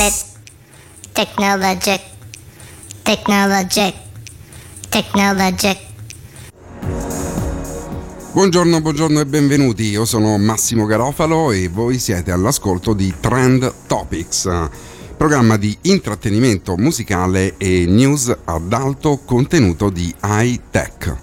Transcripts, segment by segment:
it. Technologic, technologic, technologic. Buongiorno, buongiorno e benvenuti. Io sono Massimo Garofalo e voi siete all'ascolto di Trend Topics, programma di intrattenimento musicale e news ad alto contenuto di high tech.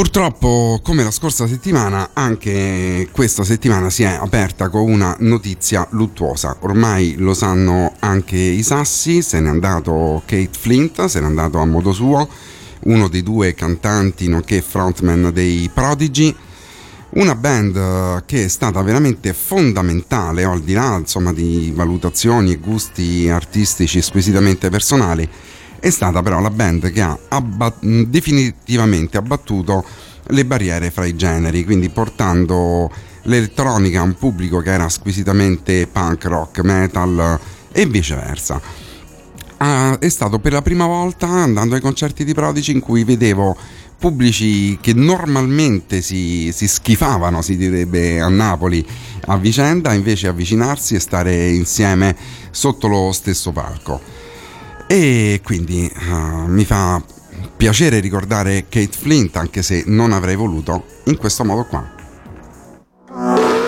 Purtroppo, come la scorsa settimana, anche questa settimana si è aperta con una notizia luttuosa. Ormai lo sanno anche i sassi, se n'è andato Kate Flint, se n'è andato a modo suo, uno dei due cantanti nonché frontman dei Prodigy. Una band che è stata veramente fondamentale, al di là insomma, di valutazioni e gusti artistici squisitamente personali, è stata però la band che ha abbat- definitivamente abbattuto le barriere fra i generi, quindi portando l'elettronica a un pubblico che era squisitamente punk, rock, metal e viceversa. Ah, è stato per la prima volta andando ai concerti di Prodigy in cui vedevo pubblici che normalmente si, si, schifavano, si direbbe a Napoli, a vicenda, invece avvicinarsi e stare insieme sotto lo stesso palco. E quindi uh, mi fa piacere ricordare Kate Flint, anche se non avrei voluto, in questo modo qua.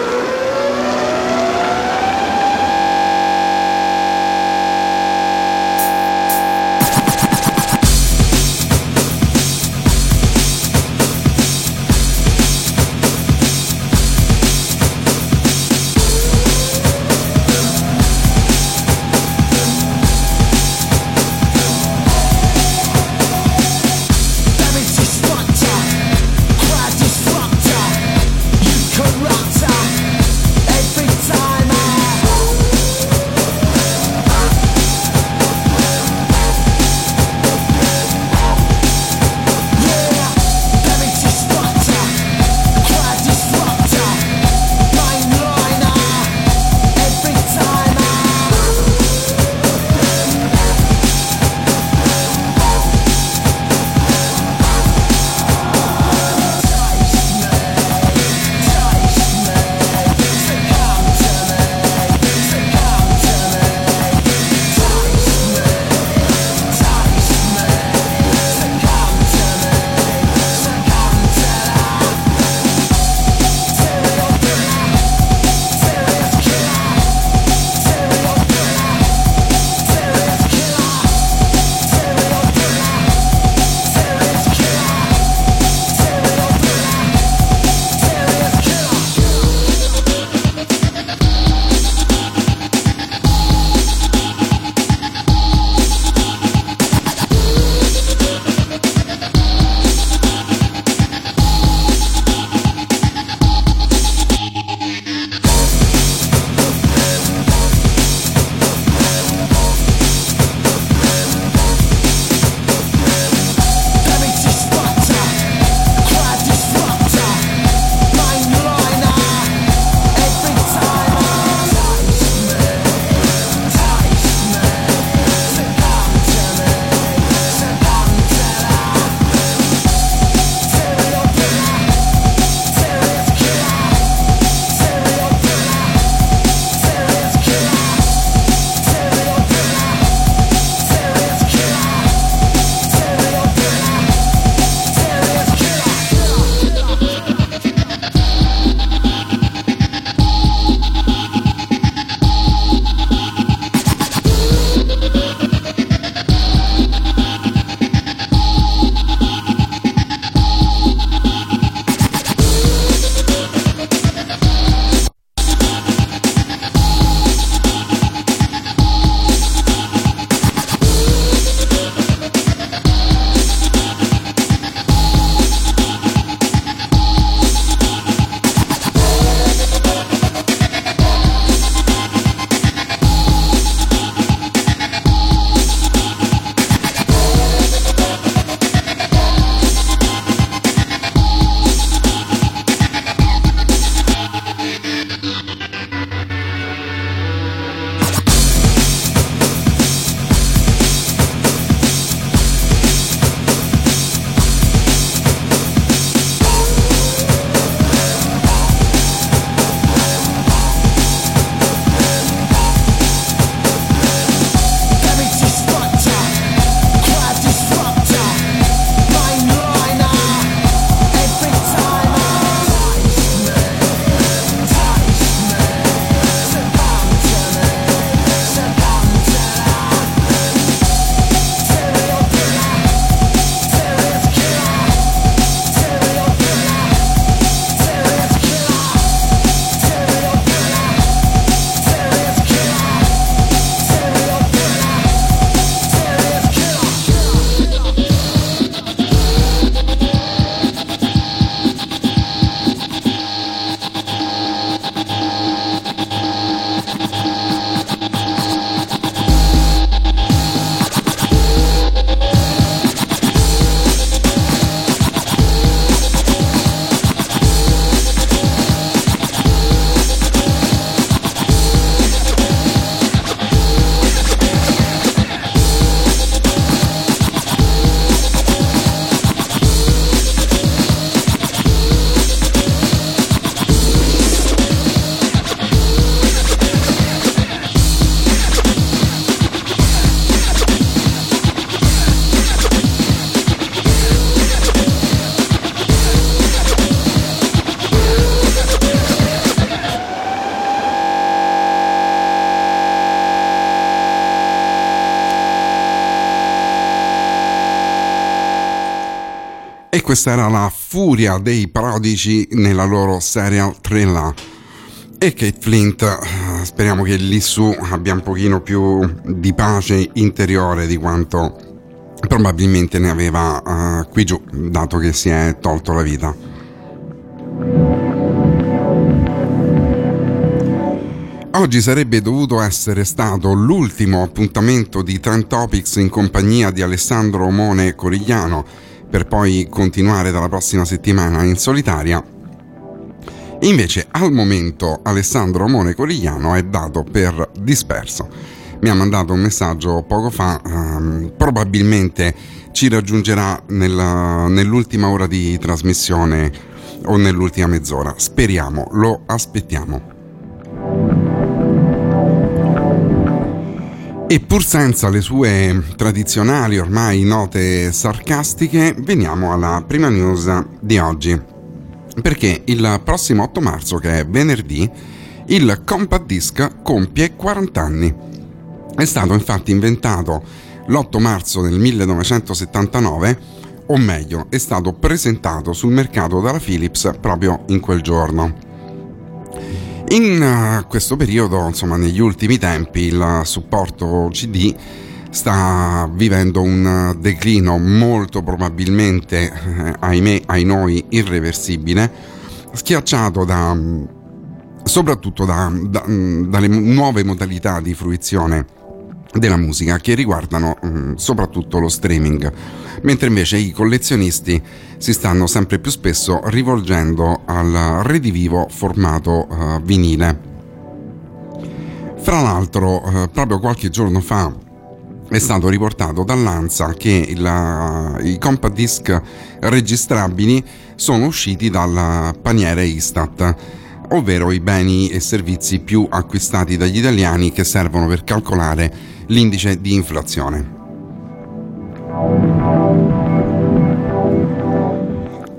E questa era la furia dei prodici nella loro serial thriller. E Kate Flint, eh, speriamo che lì su abbia un pochino più di pace interiore di quanto probabilmente ne aveva uh, qui giù, dato che si è tolto la vita. Oggi sarebbe dovuto essere stato l'ultimo appuntamento di Trend Topics in compagnia di Alessandro Mone Corigliano per poi continuare dalla prossima settimana in solitaria. Invece al momento Alessandro Mone Corigliano è dato per disperso. Mi ha mandato un messaggio poco fa, ehm, probabilmente ci raggiungerà nella, nell'ultima ora di trasmissione o nell'ultima mezz'ora. Speriamo, lo aspettiamo. E pur senza le sue tradizionali ormai note sarcastiche, veniamo alla prima news di oggi. Perché il prossimo 8 marzo, che è venerdì, il Compact Disc compie 40 anni. È stato infatti inventato l'8 marzo del 1979, o meglio, è stato presentato sul mercato dalla Philips proprio in quel giorno. In uh, questo periodo, insomma, negli ultimi tempi, il supporto CD sta vivendo un declino molto probabilmente, eh, ahimè, ai noi, irreversibile, schiacciato da, soprattutto da, da, dalle nuove modalità di fruizione della musica che riguardano mh, soprattutto lo streaming, mentre invece i collezionisti si stanno sempre più spesso rivolgendo al redivivo formato uh, vinile. Fra l'altro, uh, proprio qualche giorno fa è stato riportato dall'ANSA che la, i compact disc registrabili sono usciti dal paniere Istat ovvero i beni e servizi più acquistati dagli italiani che servono per calcolare l'indice di inflazione.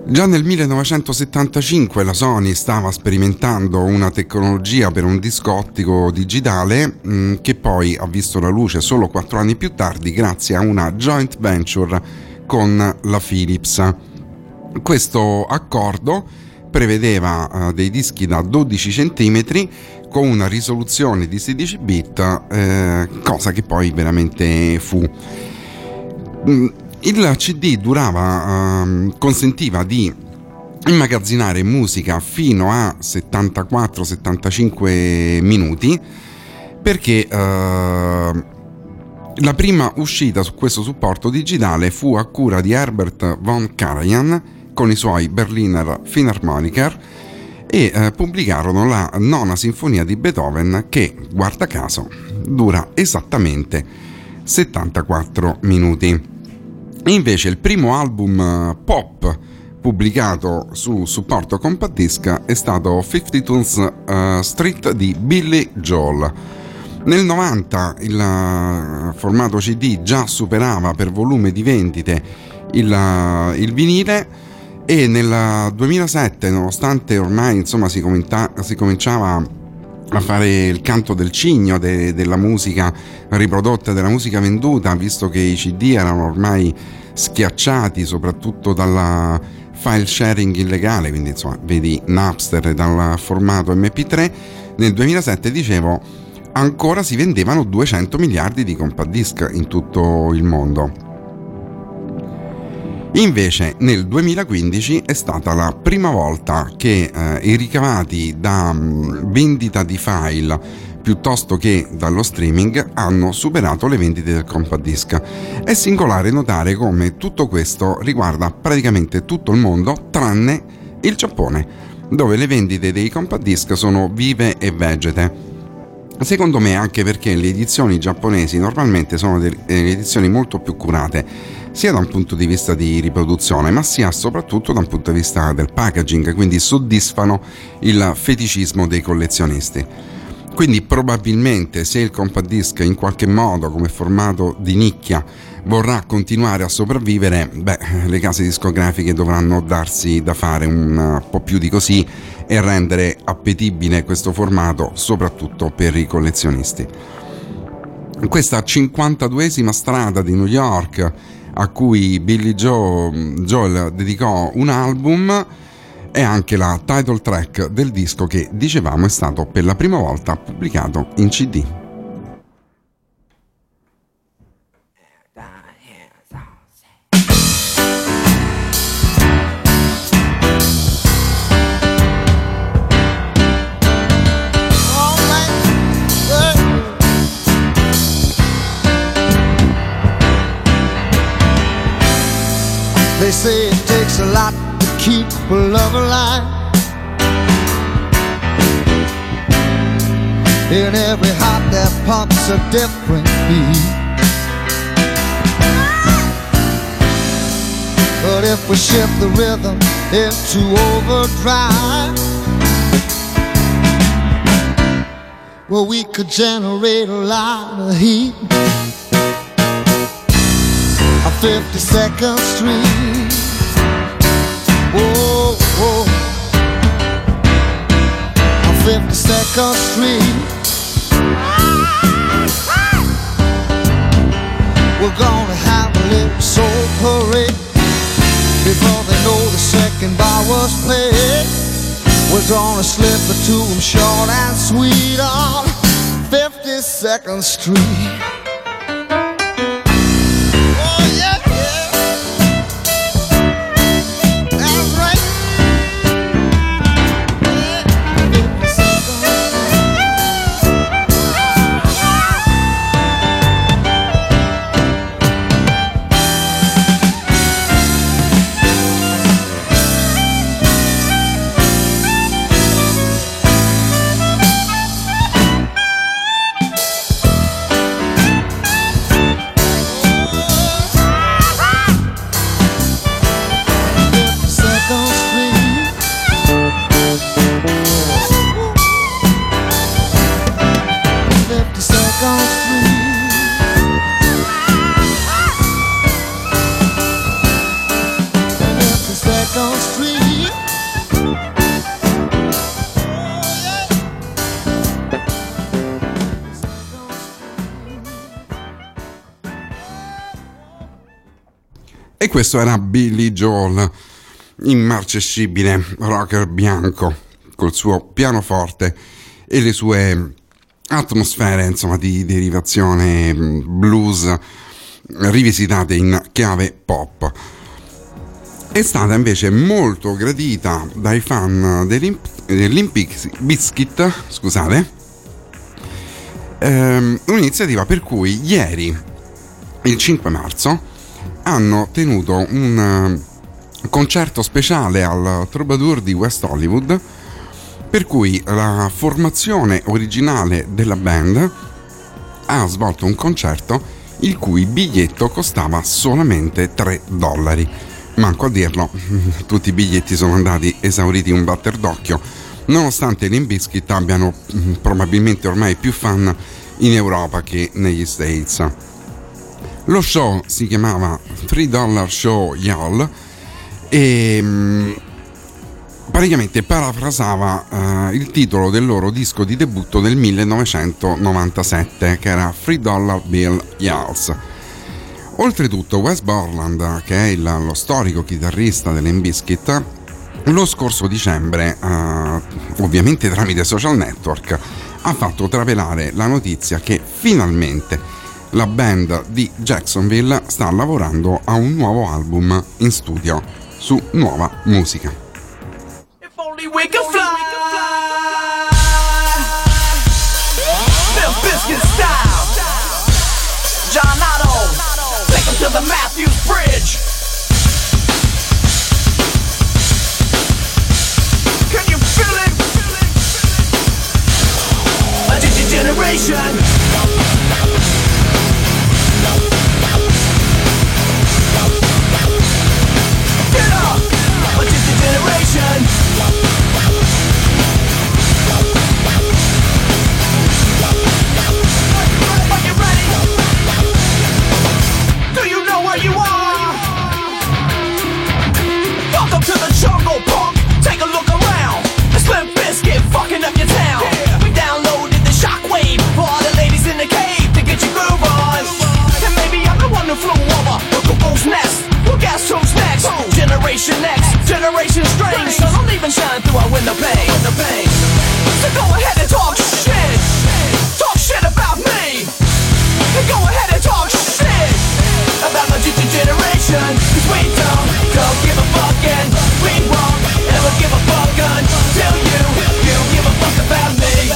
Già nel 1975 la Sony stava sperimentando una tecnologia per un disco ottico digitale mm, che poi ha visto la luce solo quattro anni più tardi grazie a una joint venture con la Philips. Questo accordo prevedeva uh, dei dischi da 12 cm con una risoluzione di 16 bit, eh, cosa che poi veramente fu. Mm, il CD durava, uh, consentiva di immagazzinare musica fino a 74-75 minuti perché uh, la prima uscita su questo supporto digitale fu a cura di Herbert von Karajan con i suoi Berliner Philharmoniker e eh, pubblicarono la nona sinfonia di Beethoven che, guarda caso, dura esattamente 74 minuti. Invece il primo album eh, pop pubblicato su supporto compact disc è stato 50 Tunes uh, Street di Billy Joel. Nel 90 il uh, formato CD già superava per volume di vendite il, il vinile e nel 2007, nonostante ormai insomma, si, commenta- si cominciava a fare il canto del cigno de- della musica riprodotta, della musica venduta, visto che i CD erano ormai schiacciati soprattutto dalla file sharing illegale, quindi insomma vedi Napster dal formato MP3, nel 2007 dicevo ancora si vendevano 200 miliardi di compact disc in tutto il mondo. Invece nel 2015 è stata la prima volta che eh, i ricavati da mh, mm, vendita di file piuttosto che dallo streaming hanno superato le vendite del compact disc. È singolare notare come tutto questo riguarda praticamente tutto il mondo tranne il Giappone, dove le vendite dei compact disc sono vive e vegete. Secondo me anche perché le edizioni giapponesi normalmente sono delle edizioni molto più curate sia da un punto di vista di riproduzione, ma sia soprattutto da un punto di vista del packaging, quindi soddisfano il feticismo dei collezionisti. Quindi probabilmente se il compact disc in qualche modo come formato di nicchia vorrà continuare a sopravvivere, beh, le case discografiche dovranno darsi da fare un po' più di così e rendere appetibile questo formato soprattutto per i collezionisti. Questa 52esima strada di New York a cui Billy Joe, Joel dedicò un album è anche la title track del disco che dicevamo è stato per la prima volta pubblicato in CD. Say it takes a lot to keep a love alive. In every heart that pumps a different beat. But if we shift the rhythm into overdrive, well, we could generate a lot of heat. 52nd Street. Whoa, whoa. On 52nd Street. We're gonna have a little soul parade before they know the second bar was played. We're gonna slip it to them short and sweet on 52nd Street. Questo era Billy Joel, immarcescibile rocker bianco, col suo pianoforte e le sue atmosfere insomma, di derivazione blues rivisitate in chiave pop. È stata invece molto gradita dai fan dell'Olympic Biscuit, scusate, ehm, un'iniziativa per cui ieri, il 5 marzo, hanno tenuto un uh, concerto speciale al Troubadour di West Hollywood per cui la formazione originale della band ha svolto un concerto il cui biglietto costava solamente 3 dollari. Manco a dirlo, tutti i biglietti sono andati esauriti in un batter d'occhio, nonostante gli Biscuit abbiano mm, probabilmente ormai più fan in Europa che negli States. Lo show si chiamava 3 Dollar Show Y'all e mm, praticamente parafrasava uh, il titolo del loro disco di debutto del 1997 che era 3 Dollar Bill Y'alls. Oltretutto Wes Borland, che è il, lo storico chitarrista dell'Inbiscuit, lo scorso dicembre, uh, ovviamente tramite social network, ha fatto travelare la notizia che finalmente la band di Jacksonville sta lavorando a un nuovo album in studio su nuova musica. If even shine through our. Window pane. So go ahead and talk shit. Talk shit about me. And go ahead and talk shit about my future generation. Cause we don't, don't give a fuck and we won't ever give a fuck until you, you give a fuck about me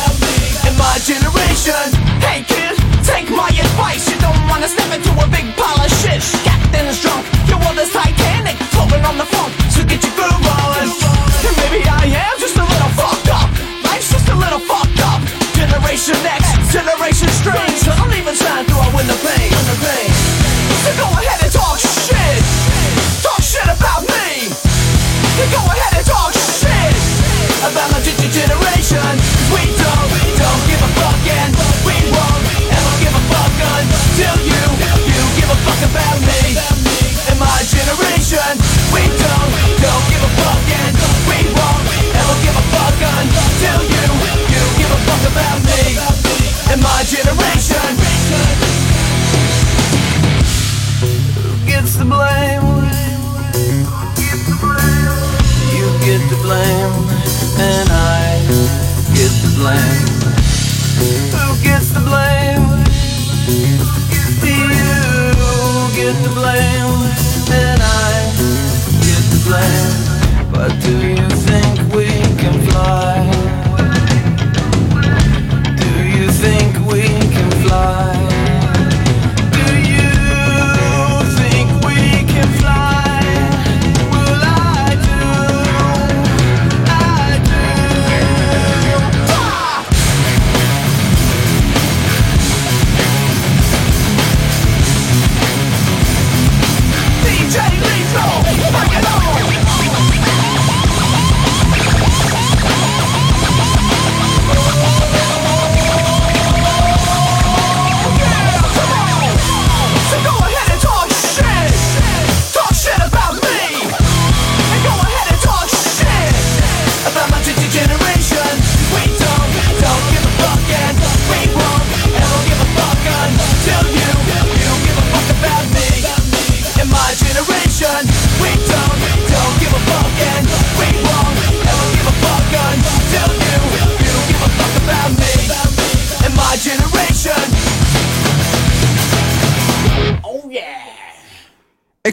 and my generation. Hey kid, take my advice. You don't wanna step into a big pile of shit. Captain's drunk, on the. Blame, and I get the blame. Who gets the blame? You get the blame, and I get the blame. But do you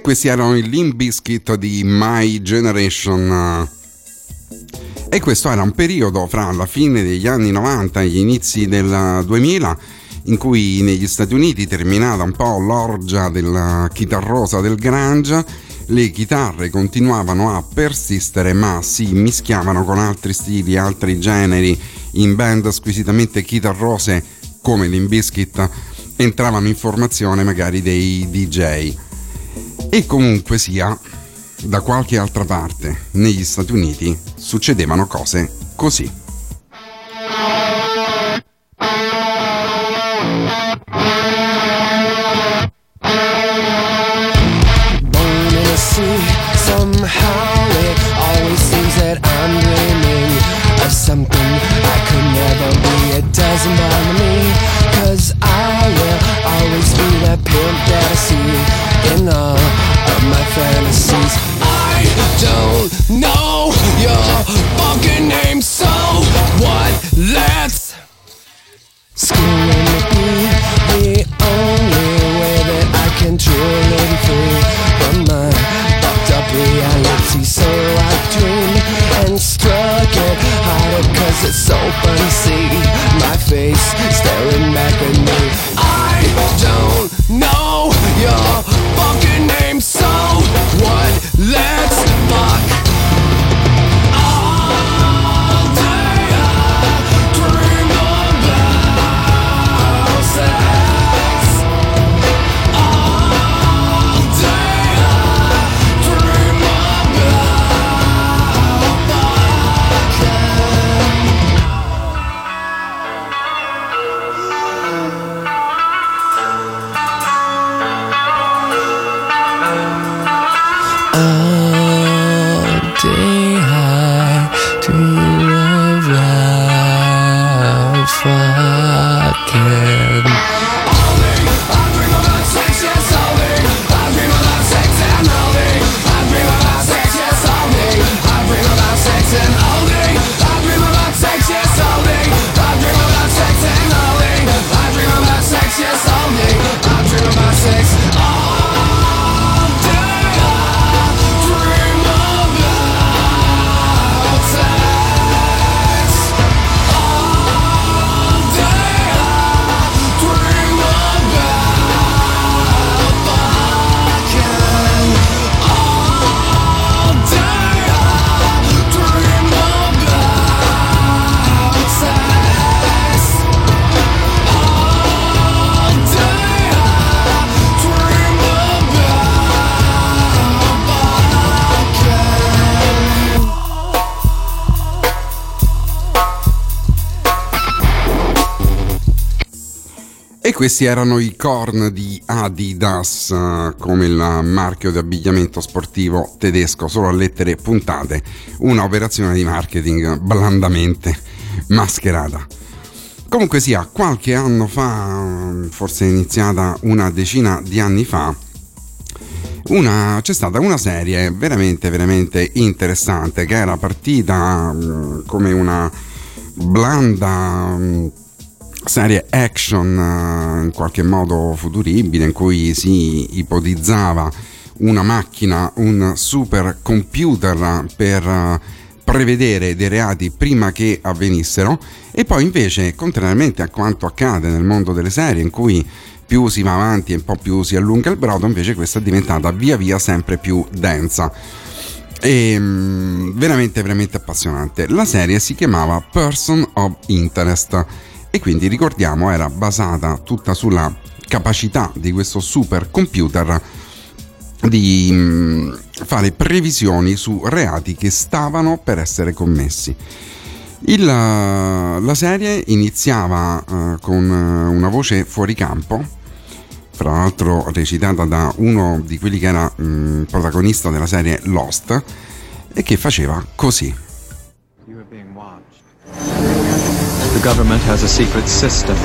questi erano i Limp Bizkit di My Generation. E questo era un periodo fra la fine degli anni 90 e gli inizi del 2000 in cui negli Stati Uniti terminava un po' l'orgia della chitarrosa del grunge, le chitarre continuavano a persistere ma si mischiavano con altri stili, altri generi in band squisitamente chitarrose come Limp Bizkit entravano in formazione magari dei DJ. E comunque sia, da qualche altra parte negli Stati Uniti succedevano cose così. something I could never be. It doesn't bother me, cause I will always be that pimp that I see in all of my questi erano i corn di Adidas, eh, come il marchio di abbigliamento sportivo tedesco, solo a lettere puntate, una operazione di marketing blandamente mascherata. Comunque sia, qualche anno fa, forse iniziata una decina di anni fa, una, c'è stata una serie veramente, veramente interessante che era partita mm, come una blanda mm, serie action eh, in qualche modo futuribile in cui si ipotizzava una macchina, un super computer per eh, prevedere dei reati prima che avvenissero. E poi invece contrariamente a quanto accade nel mondo delle serie in cui più si va avanti e un po' più si allunga il brodo invece questa è diventata via via sempre più densa. E mm, veramente veramente appassionante. La serie si chiamava Person of Interest e quindi ricordiamo era basata tutta sulla capacità di questo super computer di mm, fare previsioni su reati che stavano per essere commessi. Il, la serie iniziava uh, con una voce fuori campo, fra l'altro recitata da uno di quelli che era um, protagonista della serie Lost, e che faceva così. Government has a secret system.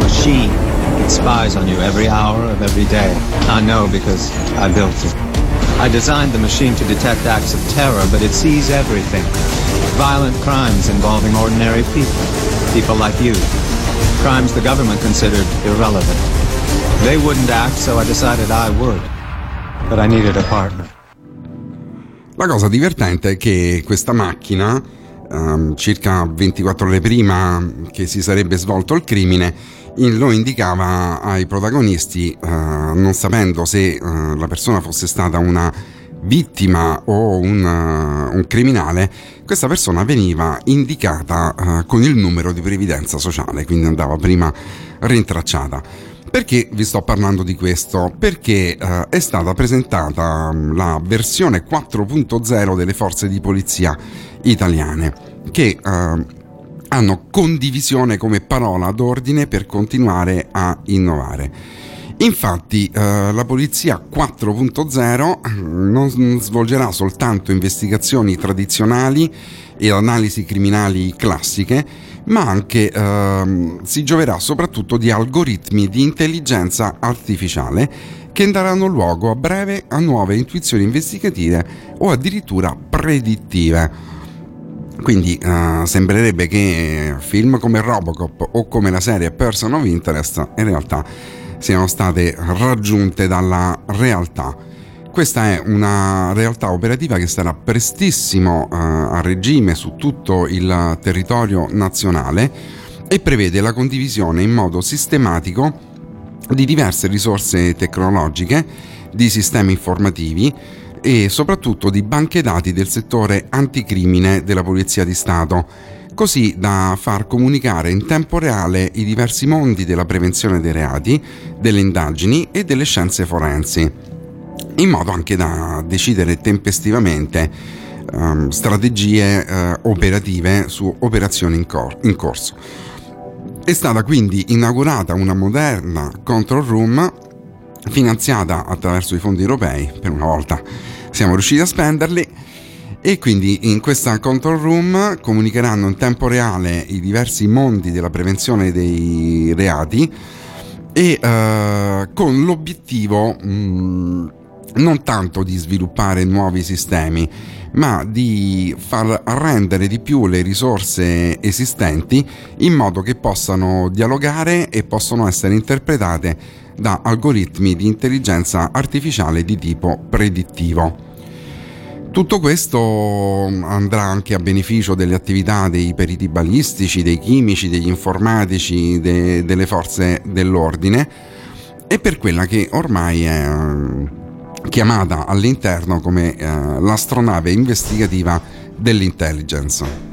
Machine that spies on you every hour of every day. I know because I built it. I designed the machine to detect acts of terror, but it sees everything. Violent crimes involving ordinary people. People like you. Crimes the government considered irrelevant. They wouldn't act, so I decided I would. But I needed a partner. La cosa divertente è che questa macchina um, circa 24 ore prima che si sarebbe svolto il crimine, lo indicava ai protagonisti, uh, non sapendo se uh, la persona fosse stata una vittima o un, uh, un criminale, questa persona veniva indicata con il numero di previdenza sociale, quindi andava prima rintracciata. Perché vi sto parlando di questo? Perché eh, è stata presentata la versione 4.0 delle forze di polizia italiane che eh, hanno condivisione come parola d'ordine per continuare a innovare. Infatti eh, la polizia 4.0 non svolgerà soltanto investigazioni tradizionali e analisi criminali classiche, ma anche ehm, si gioverà soprattutto di algoritmi di intelligenza artificiale che daranno luogo a breve a nuove intuizioni investigative o addirittura predittive. Quindi uh, sembrerebbe che film come Robocop o come la serie Person of Interest in realtà siano state raggiunte dalla realtà. Questa è una realtà operativa che sarà prestissimo uh, a regime su tutto il territorio nazionale e prevede la condivisione in modo sistematico di diverse risorse tecnologiche, di sistemi informativi, e soprattutto di banche dati del settore anticrimine della Polizia di Stato, così da far comunicare in tempo reale i diversi mondi della prevenzione dei reati, delle indagini e delle scienze forensi, in modo anche da decidere tempestivamente um, strategie uh, operative su operazioni in, cor- in corso. È stata quindi inaugurata una moderna control room finanziata attraverso i fondi europei, per una volta siamo riusciti a spenderli e quindi in questa control room comunicheranno in tempo reale i diversi mondi della prevenzione dei reati e uh, con l'obiettivo mh, mm, non tanto di sviluppare nuovi sistemi ma di far rendere di più le risorse esistenti in modo che possano dialogare e possano essere interpretate da algoritmi di intelligenza artificiale di tipo predittivo. Tutto questo andrà anche a beneficio delle attività dei periti balistici, dei chimici, degli informatici, de, delle forze dell'ordine e per quella che ormai è eh, chiamata all'interno come eh, l'astronave investigativa dell'intelligence.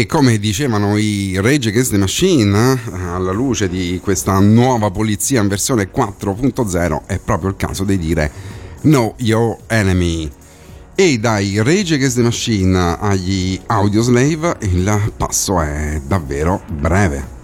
E come dicevano i Rage Against the Machine, eh, alla luce di questa nuova polizia in versione 4.0, è proprio il caso di dire Know Your Enemy. E dai Rage Against the Machine agli Audioslave il passo è davvero breve.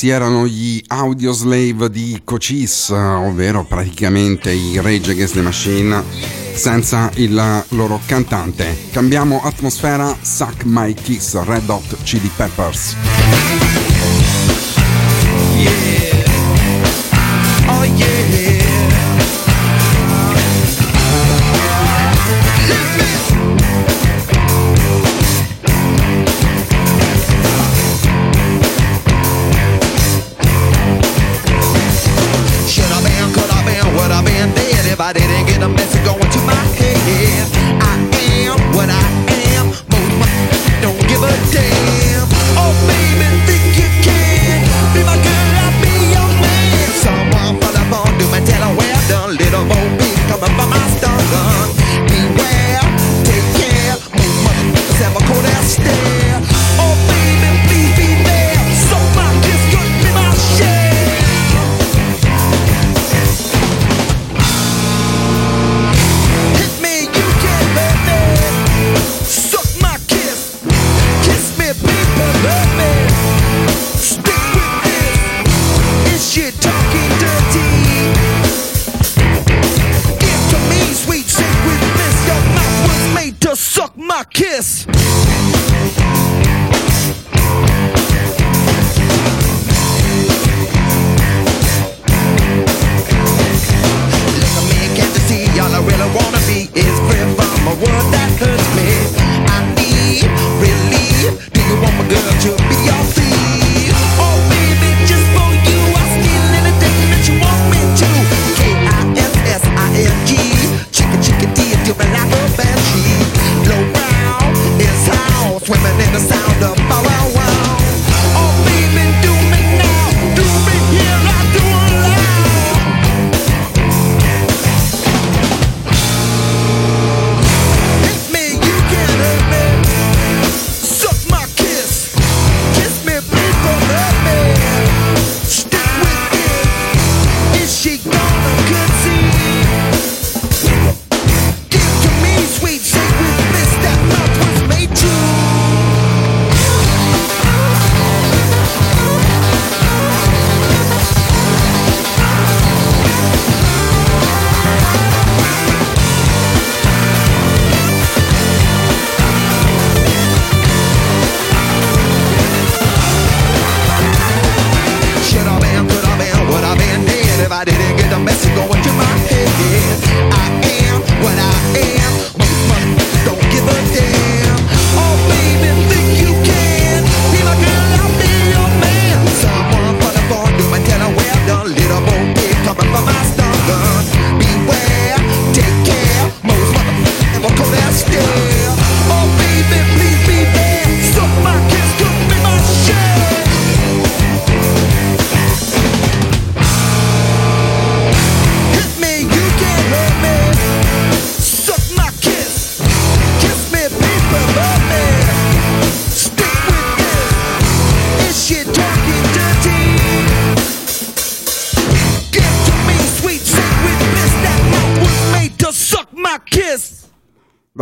Questi erano gli Audioslave di Cochise, ovvero praticamente i Rage Against the Machine senza il loro cantante. Cambiamo atmosfera, Suck My Kiss, Red Hot Chili Peppers.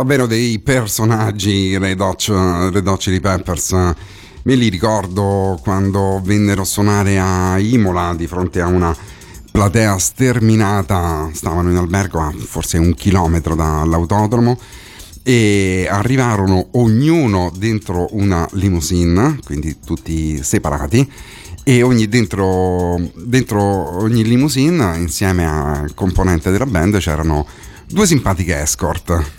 Davvero dei personaggi Red Hot, Red Hot Chili Peppers. Me li ricordo quando vennero a suonare a Imola di fronte a una platea sterminata. Stavano in albergo a forse un chilometro dall'autodromo e arrivarono ognuno dentro una limousine quindi tutti separati e ogni dentro, dentro ogni limousine insieme a componente della band c'erano due simpatiche escort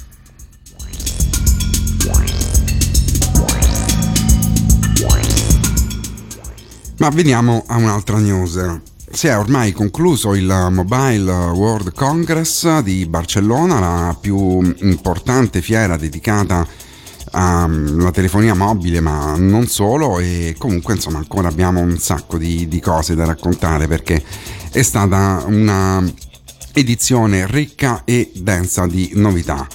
Ma veniamo a un'altra news. Si è ormai concluso il Mobile World Congress di Barcellona, la più importante fiera dedicata alla telefonia mobile, ma non solo, e comunque insomma ancora abbiamo un sacco di, di cose da raccontare perché è stata una edizione ricca e densa di novità.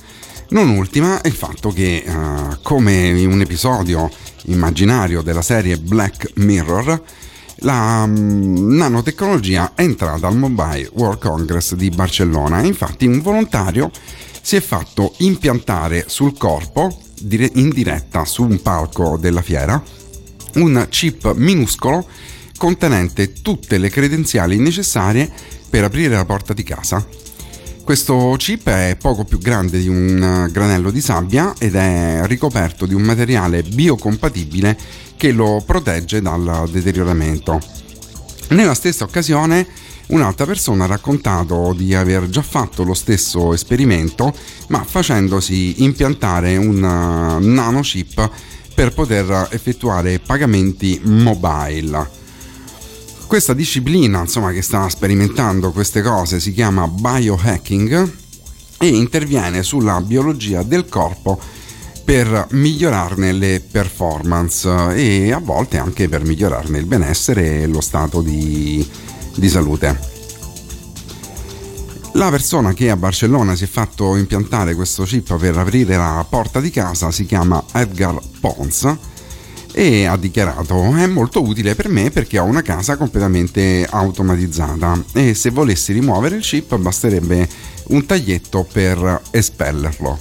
Non ultima è il fatto che, eh, come in un episodio immaginario della serie Black Mirror, la mm, nanotecnologia è entrata al Mobile World Congress di Barcellona. Infatti, un volontario si è fatto impiantare sul corpo, in diretta su un palco della fiera, un chip minuscolo contenente tutte le credenziali necessarie per aprire la porta di casa. Questo chip è poco più grande di un eh, granello di sabbia ed è ricoperto di un materiale biocompatibile che lo protegge dal deterioramento. Nella stessa occasione un'altra persona ha raccontato di aver già fatto lo stesso esperimento ma facendosi impiantare un eh, nanochip per poter effettuare pagamenti mobile. Questa disciplina, insomma, che sta sperimentando queste cose si chiama biohacking e interviene sulla biologia del corpo per migliorarne le performance e a volte anche per migliorarne il benessere e lo stato di, di salute. La persona che a Barcellona si è fatto impiantare questo chip per aprire la porta di casa si chiama Edgar Pons e ha dichiarato è molto utile per me perché ho una casa completamente automatizzata e se volessi rimuovere il chip basterebbe un taglietto per espellerlo.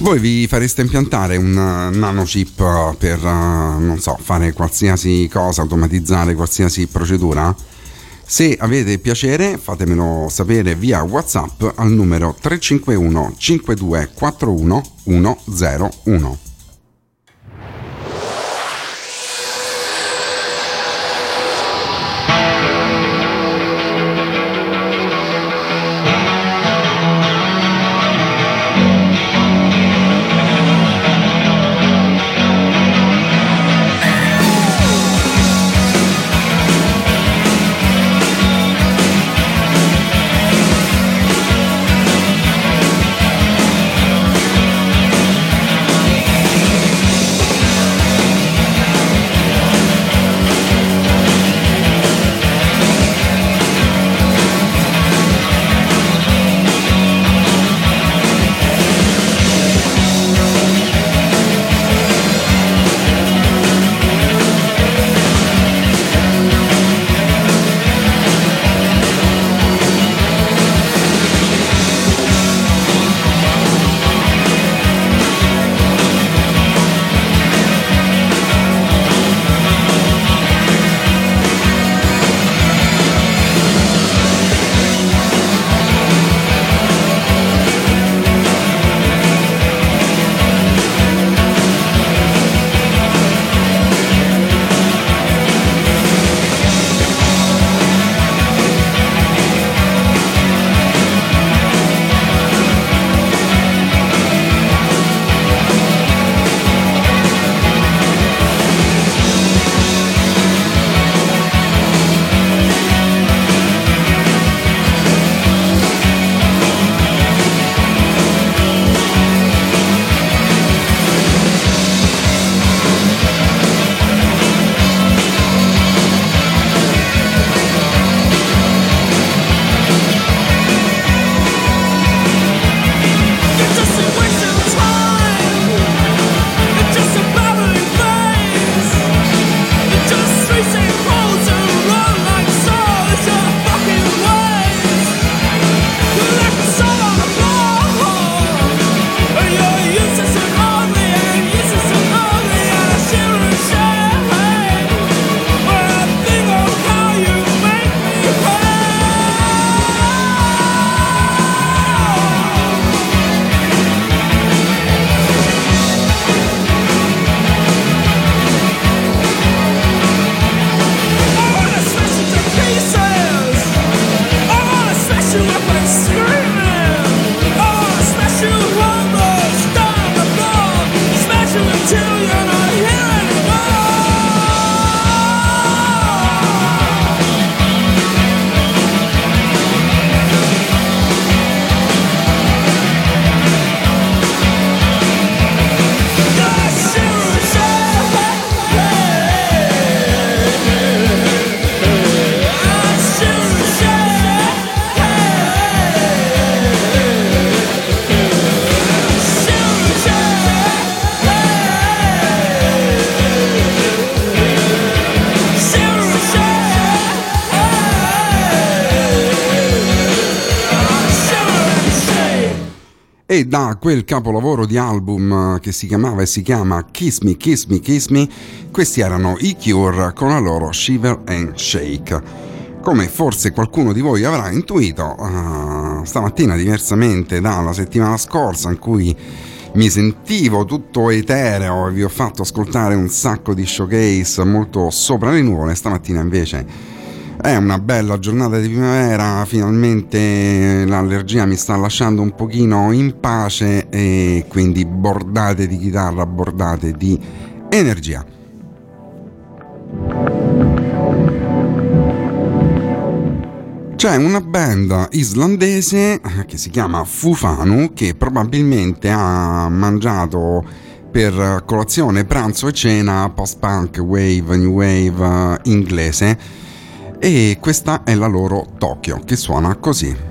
Voi vi fareste impiantare un uh, nanochip per, uh, non so, fare qualsiasi cosa, automatizzare qualsiasi procedura? Se avete piacere fatemelo sapere via WhatsApp al numero 351 5241 101. Quel capolavoro di album che si chiamava e si chiama Kiss Me, Kiss Me, Kiss Me, questi erano i Cure con la loro Shiver and Shake. Come forse qualcuno di voi avrà intuito, uh, stamattina diversamente dalla settimana scorsa in cui mi sentivo tutto etereo e vi ho fatto ascoltare un sacco di showcase molto sopra le nuvole, stamattina invece è una bella giornata di primavera, finalmente l'allergia mi sta lasciando un pochino in pace e quindi bordate di chitarra, bordate di energia. C'è una band islandese che si chiama Fufanu che probabilmente ha mangiato per colazione, pranzo e cena post-punk, wave, new wave eh, inglese e questa è la loro Tokyo che suona così.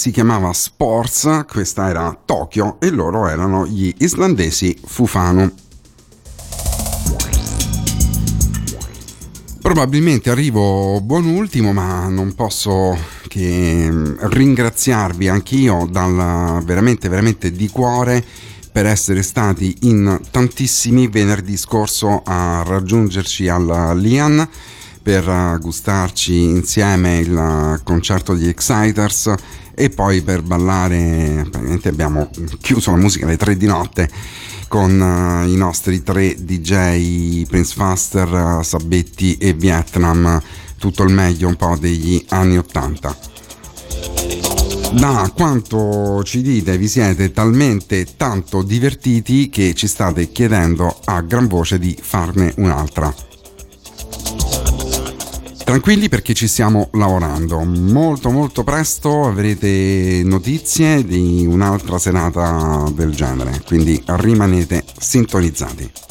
Si chiamava Sports, questa era Tokyo e loro erano gli islandesi Fufano. Probabilmente arrivo buon ultimo, ma non posso che mm, ringraziarvi anch'io dal veramente veramente di cuore per essere stati in tantissimi venerdì scorso a raggiungerci al Lian per gustarci insieme il concerto di Exciters e poi per ballare, praticamente abbiamo chiuso la musica alle 3 di notte con i nostri tre DJ Prince Faster, Sabetti e Vietnam, tutto il meglio un po' degli anni 80 da quanto ci dite vi siete talmente tanto divertiti che ci state chiedendo a gran voce di farne un'altra. Tranquilli perché ci stiamo lavorando. Molto molto presto avrete notizie di un'altra serata del genere, quindi rimanete sintonizzati.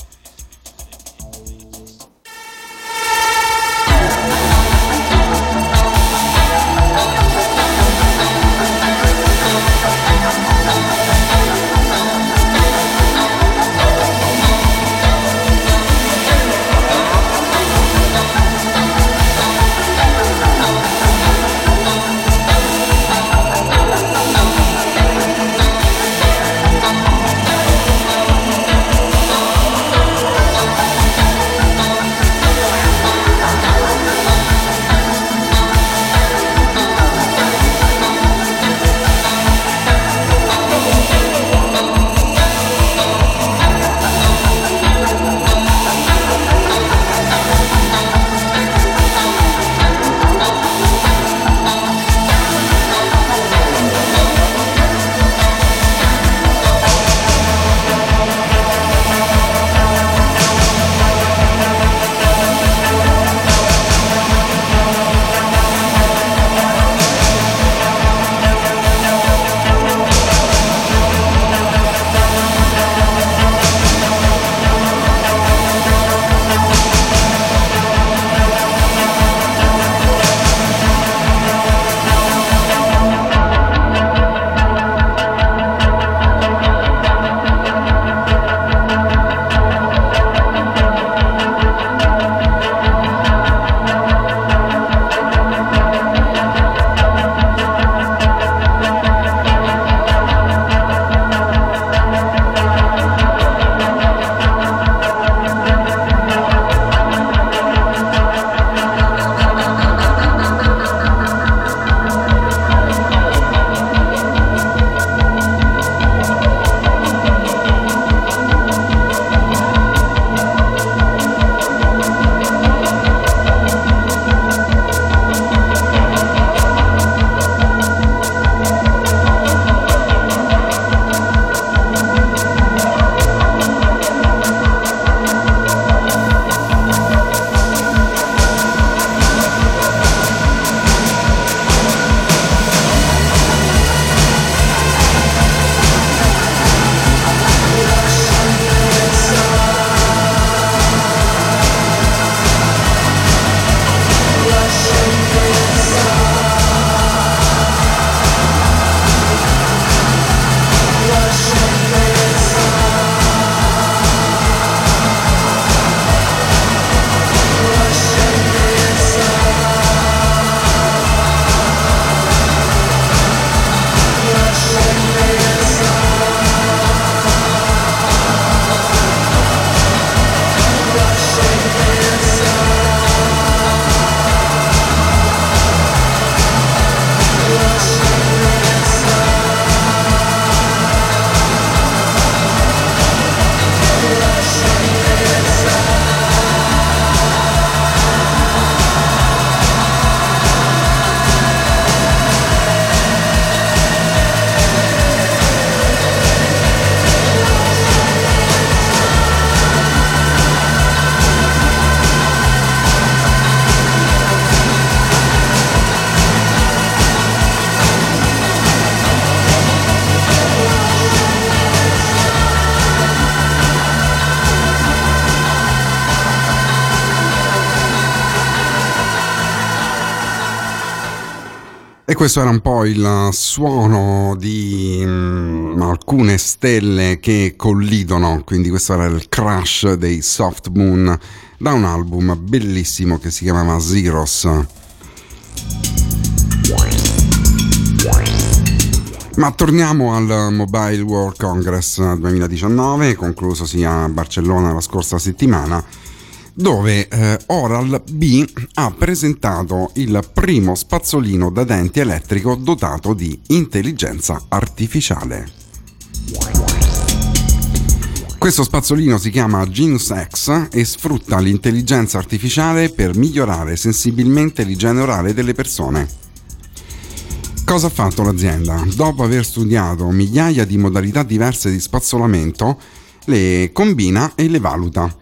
Questo era un po' il suono di mm, alcune stelle che collidono, quindi questo era il crash dei Soft Moon da un album bellissimo che si chiamava Zeros. Ma torniamo al Mobile World Congress 2019, conclusosi a Barcellona la scorsa settimana, dove eh, Oral B ha presentato il primo spazzolino da denti elettrico dotato di intelligenza artificiale. Questo spazzolino si chiama Genius X e sfrutta l'intelligenza artificiale per migliorare sensibilmente l'igiene orale delle persone. Cosa ha fatto l'azienda? Dopo aver studiato migliaia di modalità diverse di spazzolamento, le combina e le valuta.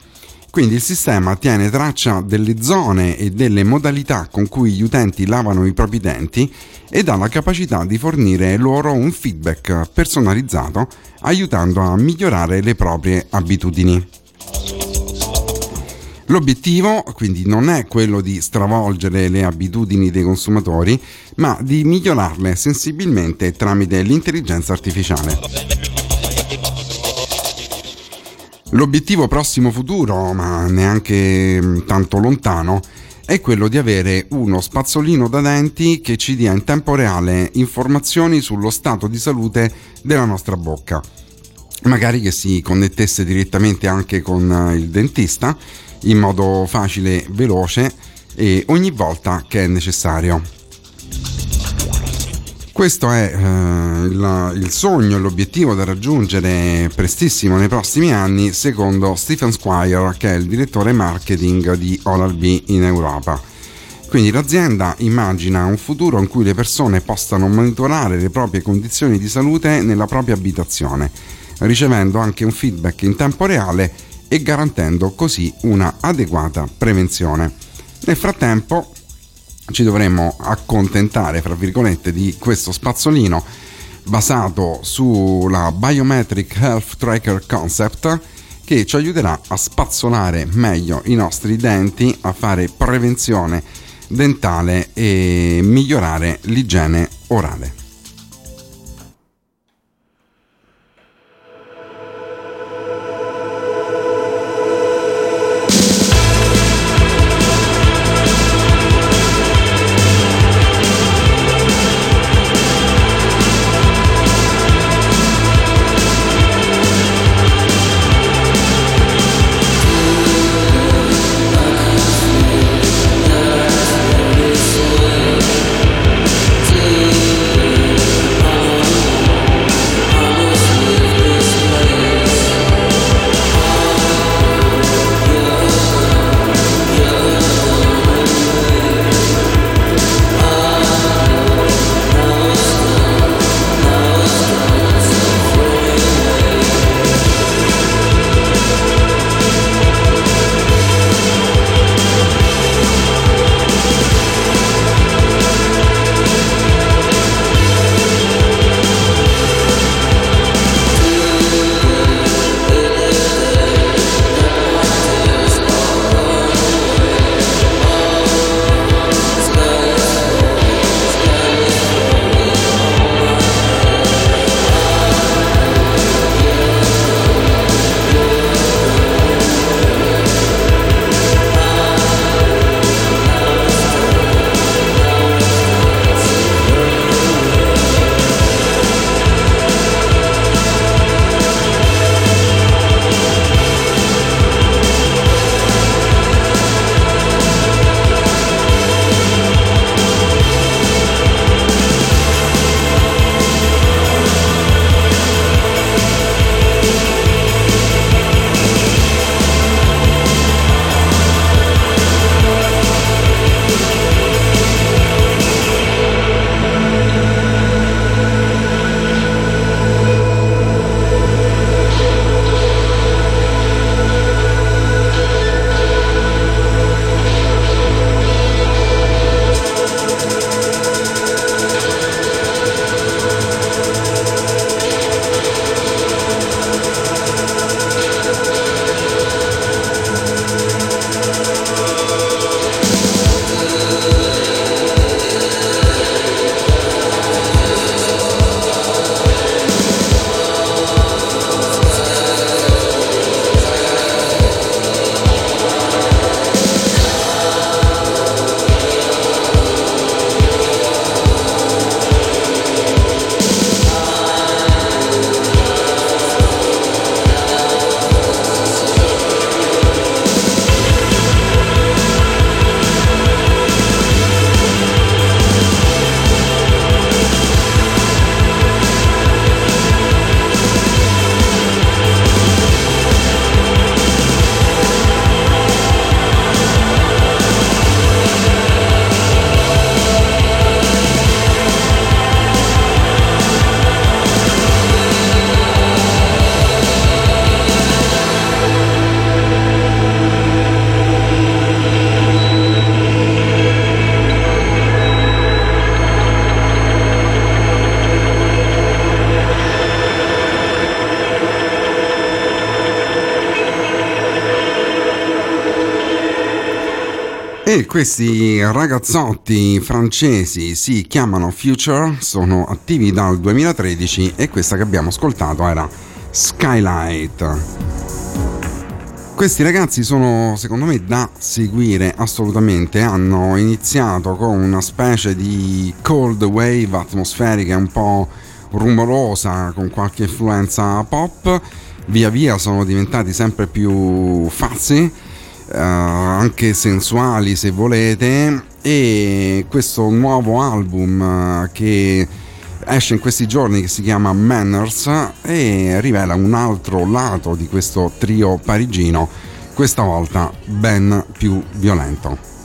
Quindi il sistema tiene traccia delle zone e delle modalità con cui gli utenti lavano i propri denti ed ha la capacità di fornire loro un feedback personalizzato aiutando a migliorare le proprie abitudini. L'obiettivo quindi non è quello di stravolgere le abitudini dei consumatori, ma di migliorarle sensibilmente tramite l'intelligenza artificiale. L'obiettivo prossimo futuro, ma neanche mm, tanto lontano, è quello di avere uno spazzolino da denti che ci dia in tempo reale informazioni sullo stato di salute della nostra bocca. Magari che si connettesse direttamente anche con eh, il dentista in modo facile, veloce e ogni volta che è necessario. Questo è eh, il, il, sogno e l'obiettivo da raggiungere prestissimo nei prossimi anni, secondo Stephen Squire, che è il direttore marketing di Oral-B in Europa. Quindi l'azienda immagina un futuro in cui le persone possano monitorare le proprie condizioni di salute nella propria abitazione, ricevendo anche un feedback in tempo reale e garantendo così una adeguata prevenzione. Nel frattempo ci dovremmo accontentare, fra virgolette, di questo spazzolino basato sulla Biometric Health Tracker Concept che ci aiuterà a spazzolare meglio i nostri denti, a fare prevenzione dentale e migliorare l'igiene orale. Questi ragazzotti francesi si chiamano Future, sono attivi dal 2013 e questa che abbiamo ascoltato era Skylight. Questi ragazzi sono secondo me da seguire assolutamente, hanno iniziato con una specie di cold wave atmosferica un po' rumorosa con qualche influenza pop, via via sono diventati sempre più fazzi uh, anche sensuali se volete e questo nuovo album eh, che esce in questi giorni che si chiama Manners e rivela un altro lato di questo trio parigino questa volta ben più violento.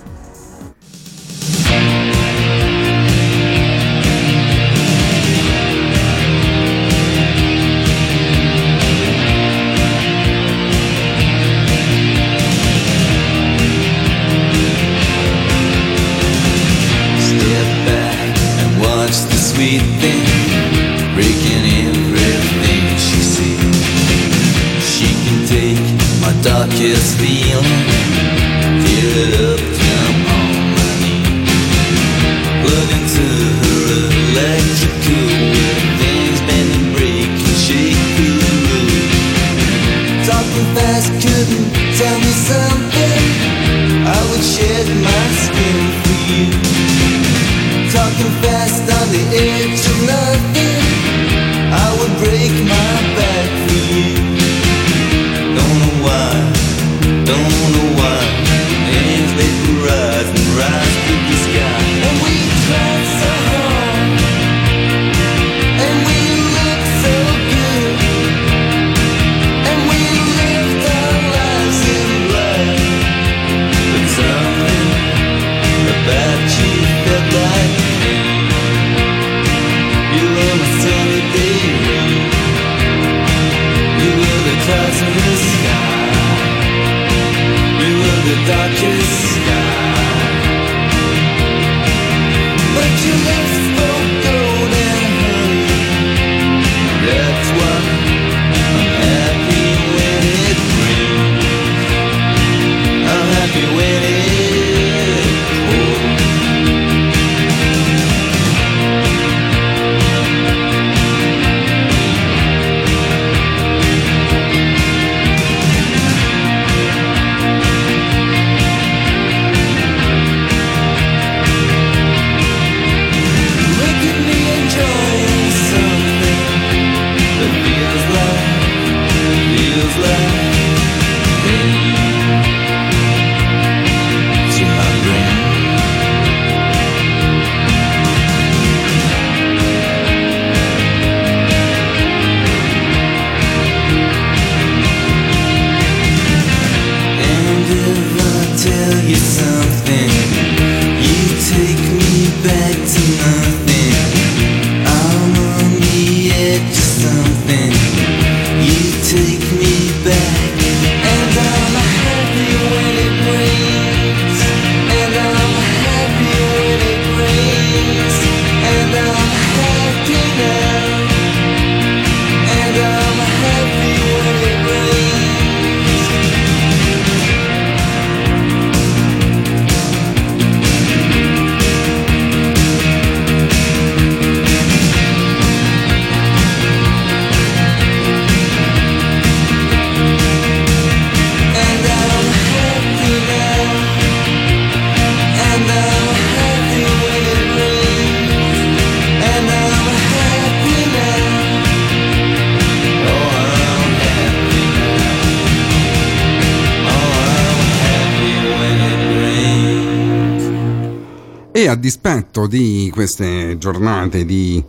dispetto di queste giornate di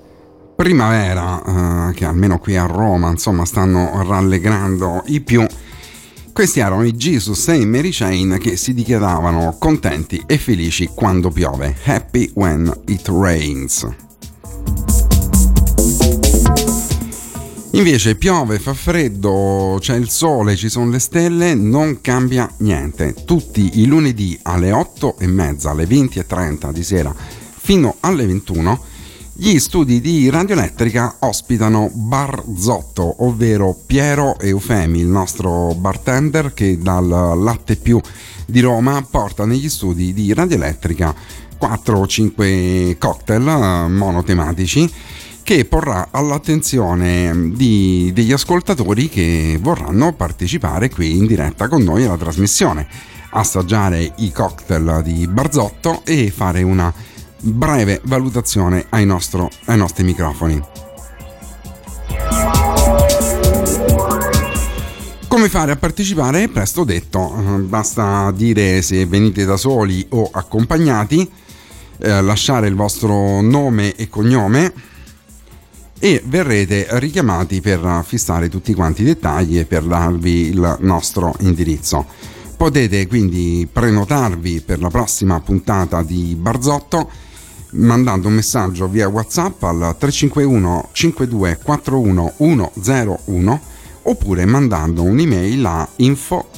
primavera, eh, che almeno qui a Roma, insomma, stanno rallegrando i più, questi erano i Jesus e Mary Chain che si dichiaravano contenti e felici quando piove. Happy when it rains. Invece piove, fa freddo, c'è il sole, ci sono le stelle, non cambia niente. Tutti i lunedì alle 8 e mezza, alle 20 e 30 di sera fino alle 21 gli studi di Radioelettrica ospitano Barzotto, ovvero Piero Eufemi, il nostro bartender che dal Latte Più di Roma porta negli studi di Radioelettrica 4 o 5 cocktail monotematici che porrà all'attenzione di, degli ascoltatori che vorranno partecipare qui in diretta con noi alla trasmissione, assaggiare i cocktail di Barzotto e fare una breve valutazione ai, nostro, ai nostri microfoni. Come fare a partecipare? Presto detto, basta dire se venite da soli o accompagnati, eh, lasciare il vostro nome e cognome e verrete richiamati per fissare tutti quanti i dettagli e per darvi il nostro indirizzo. Potete quindi prenotarvi per la prossima puntata di Barzotto mandando un messaggio via WhatsApp al 351 5241 101 oppure mandando un'email a info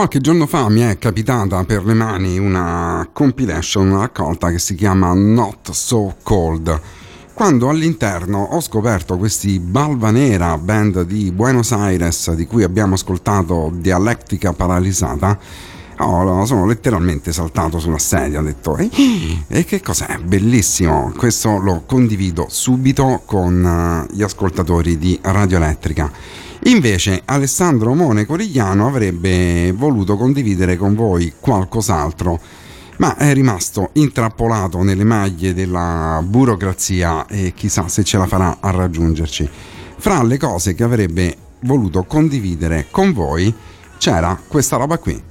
Qualche giorno fa mi è capitata per le mani una compilation, una raccolta che si chiama Not So Cold. Quando all'interno ho scoperto questi Balvanera, band di Buenos Aires di cui abbiamo ascoltato Dialettica Paralizzata, sono letteralmente saltato sulla sedia, ho detto e eh, che cos'è? Bellissimo, questo lo condivido subito con uh, gli ascoltatori di Radio Elettrica. Invece Alessandro Mone Corigliano avrebbe voluto condividere con voi qualcos'altro, ma è rimasto intrappolato nelle maglie della burocrazia e chissà se ce la farà a raggiungerci. Fra le cose che avrebbe voluto condividere con voi c'era questa roba qui.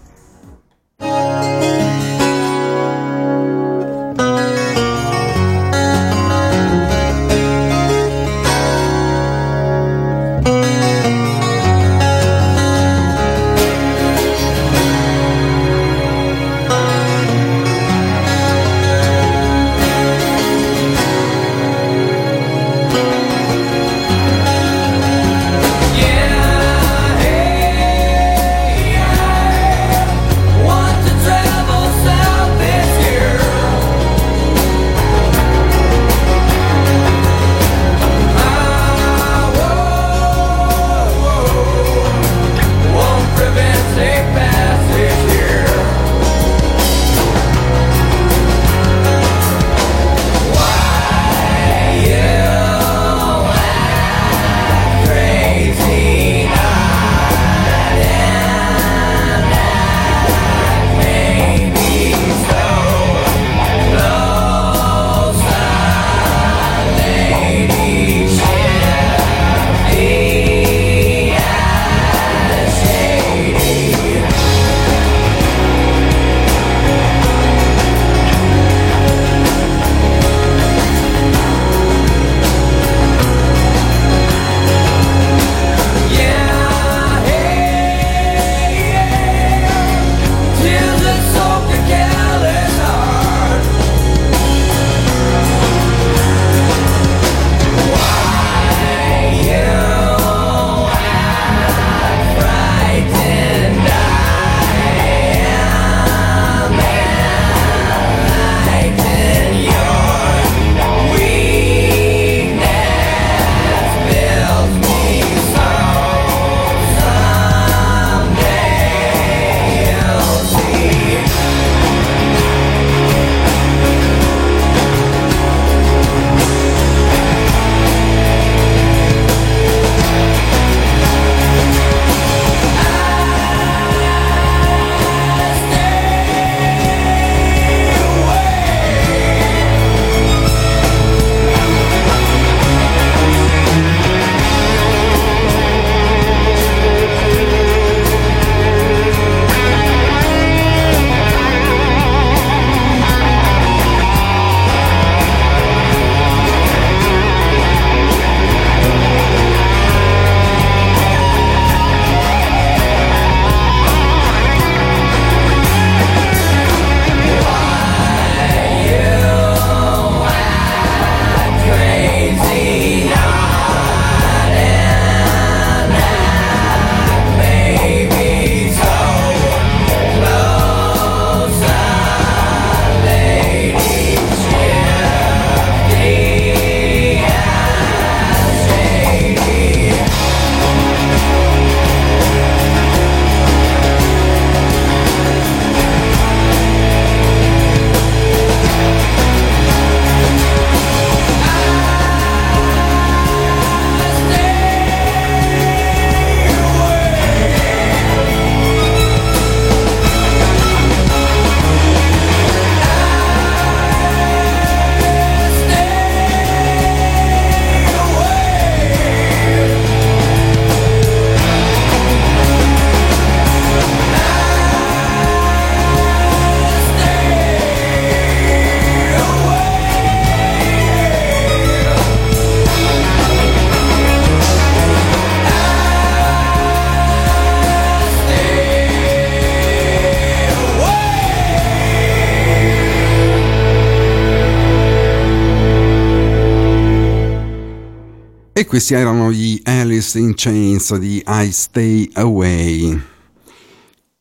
Questi erano gli Alice in Chains di I Stay Away.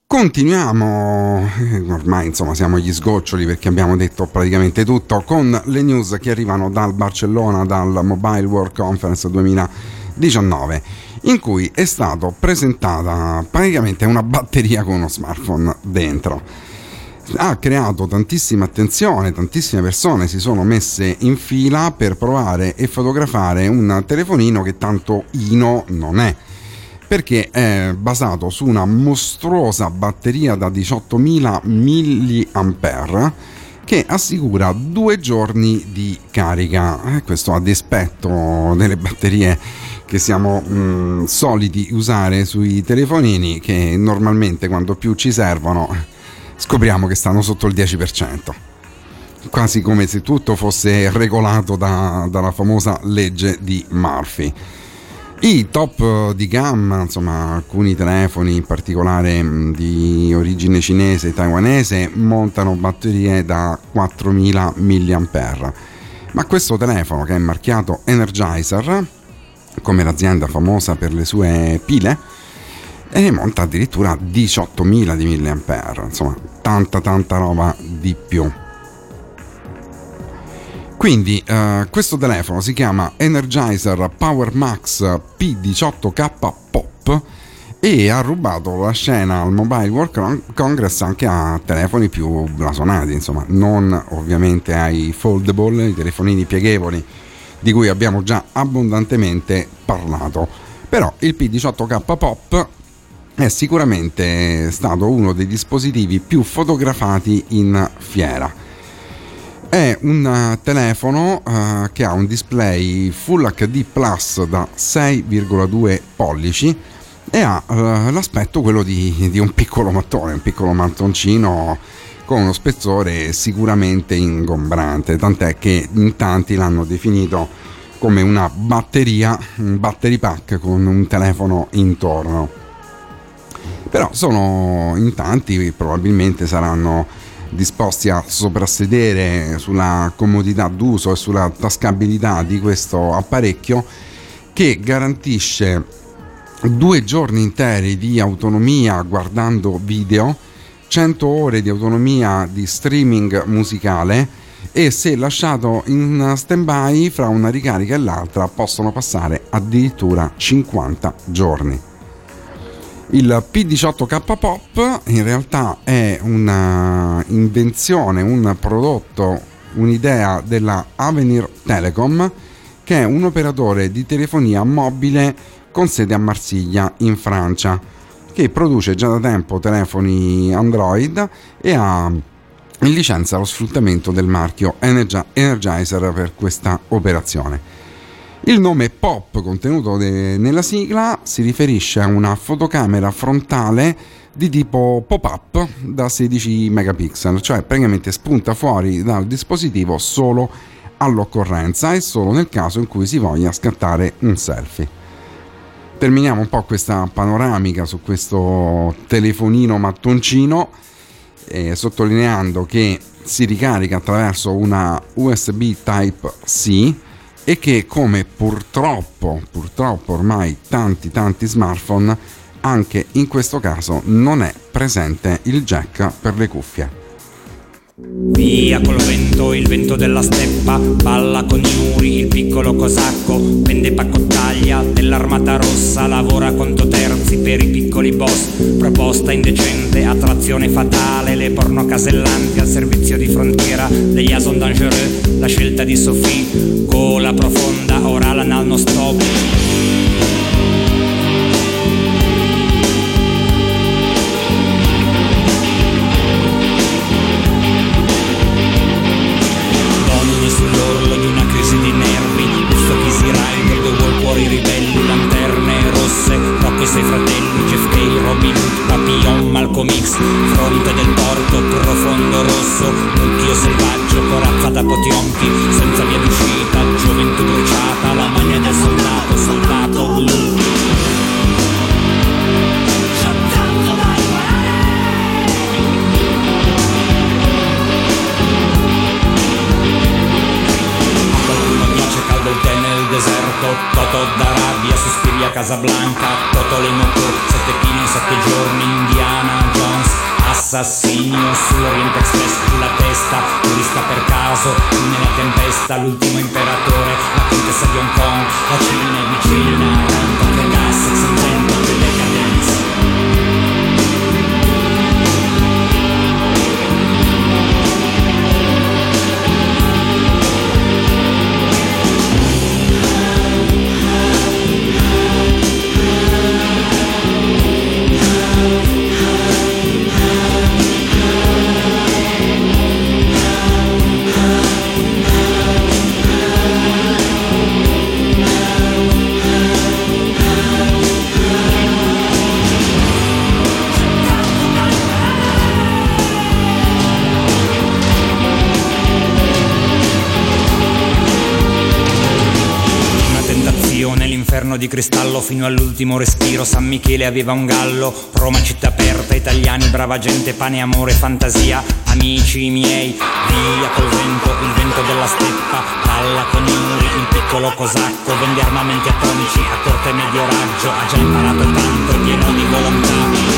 Continuiamo, eh, ormai insomma siamo agli sgoccioli perché abbiamo detto praticamente tutto, con le news che arrivano dal Barcellona, dal Mobile World Conference 2019, in cui è stata presentata praticamente una batteria con uno smartphone dentro. Ha creato tantissima attenzione, tantissime persone si sono messe in fila per provare e fotografare un telefonino che tanto Ino non è perché è basato su una mostruosa batteria da 18.000 mAh che assicura due giorni di carica. Eh, questo a dispetto delle batterie che siamo mh, soliti usare sui telefonini che normalmente quando più ci servono scopriamo che stanno sotto il 10%. Quasi come se tutto fosse regolato da, dalla famosa legge di Murphy. I top di gamma, insomma alcuni telefoni in particolare mm, di origine cinese e taiwanese montano batterie da 4000 mAh. Ma questo telefono che è marchiato Energizer, come l'azienda famosa per le sue pile, e monta addirittura 18.000 di mAh, insomma tanta tanta roba di più. Quindi eh, questo telefono si chiama Energizer Power Max P18K Pop e ha rubato la scena al Mobile World Congress anche a telefoni più blasonati, insomma, non ovviamente ai foldable, i telefonini pieghevoli di cui abbiamo già abbondantemente parlato. Però il P18K Pop è sicuramente stato uno dei dispositivi più fotografati in fiera è un uh, telefono uh, che ha un display Full HD Plus da 6,2 pollici e ha uh, l'aspetto quello di, di, un piccolo mattone, un piccolo mattoncino con uno spessore sicuramente ingombrante, tant'è che in tanti l'hanno definito come una batteria, un battery pack con un telefono intorno. Però sono in tanti, probabilmente saranno disposti a soprassedere sulla comodità d'uso e sulla tascabilità di questo apparecchio che garantisce due giorni interi di autonomia guardando video, 100 ore di autonomia di streaming musicale e se lasciato in stand-by fra una ricarica e l'altra possono passare addirittura 50 giorni. Il P18K Pop in realtà è un'invenzione, un prodotto, un'idea della Avenir Telecom, che è un operatore di telefonia mobile con sede a Marsiglia, in Francia, che produce già da tempo telefoni Android e ha in licenza lo sfruttamento del marchio Energizer per questa operazione. Il nome POP contenuto de- nella sigla si riferisce a una fotocamera frontale di tipo pop-up da 16 megapixel, cioè praticamente spunta fuori dal dispositivo solo all'occorrenza e solo nel caso in cui si voglia scattare un selfie. Terminiamo un po' questa panoramica su questo telefonino mattoncino eh, sottolineando che si ricarica attraverso una USB Type C e che come purtroppo, purtroppo ormai tanti tanti smartphone, anche in questo caso non è presente il jack per le cuffie. Via col vento, il vento della steppa, balla con i muri, il piccolo cosacco, vende paccottaglia dell'armata rossa, lavora conto terzi per i piccoli boss, proposta indecente, attrazione fatale, le porno casellanti al servizio di frontiera degli Ason Dangereux, la scelta di Sophie, gola profonda, orale anal non stop. Sei fratelli Jeff K, Robin Hood, Papillon, Malcolm X. Fronte del porto, profondo rosso Mucchio selvaggio, corazza da potionchi Senza via d'uscita, gioventù bruciata La maglia del soldato, soldato blu deserto Toto d'Arabia, sospiri a Casablanca. Toto le moco, sette chili in sette giorni Indiana Jones. Assassinio sull'Oriente Express sulla testa Turista per caso, nella tempesta L'ultimo imperatore, la contessa di Hong Kong La Cina è vicina, tanto che gas, sentendo le di cristallo fino all'ultimo respiro. San Michele aveva un gallo, Roma città aperta, italiani, brava gente, pane, amore, fantasia. Amici miei, via col vento, il vento della steppa, palla con Yuri, il piccolo cosacco, vende armamenti atomici a corte medio raggio, ha già imparato tanto, è pieno di volontà.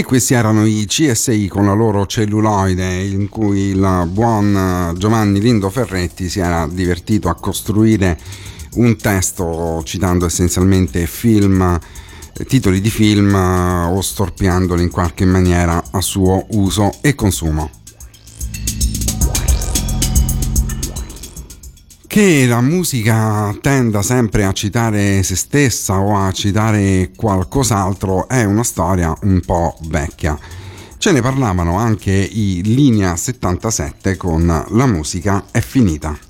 E questi erano i CSI con la loro celluloide in cui il buon Giovanni Lindo Ferretti si era divertito a costruire un testo citando essenzialmente film, titoli di film o storpiandoli in qualche maniera a suo uso e consumo. Che la musica tenda sempre a citare se stessa o a citare qualcos'altro è una storia un po' vecchia. Ce ne parlavano anche i Linea 77 con La musica è finita.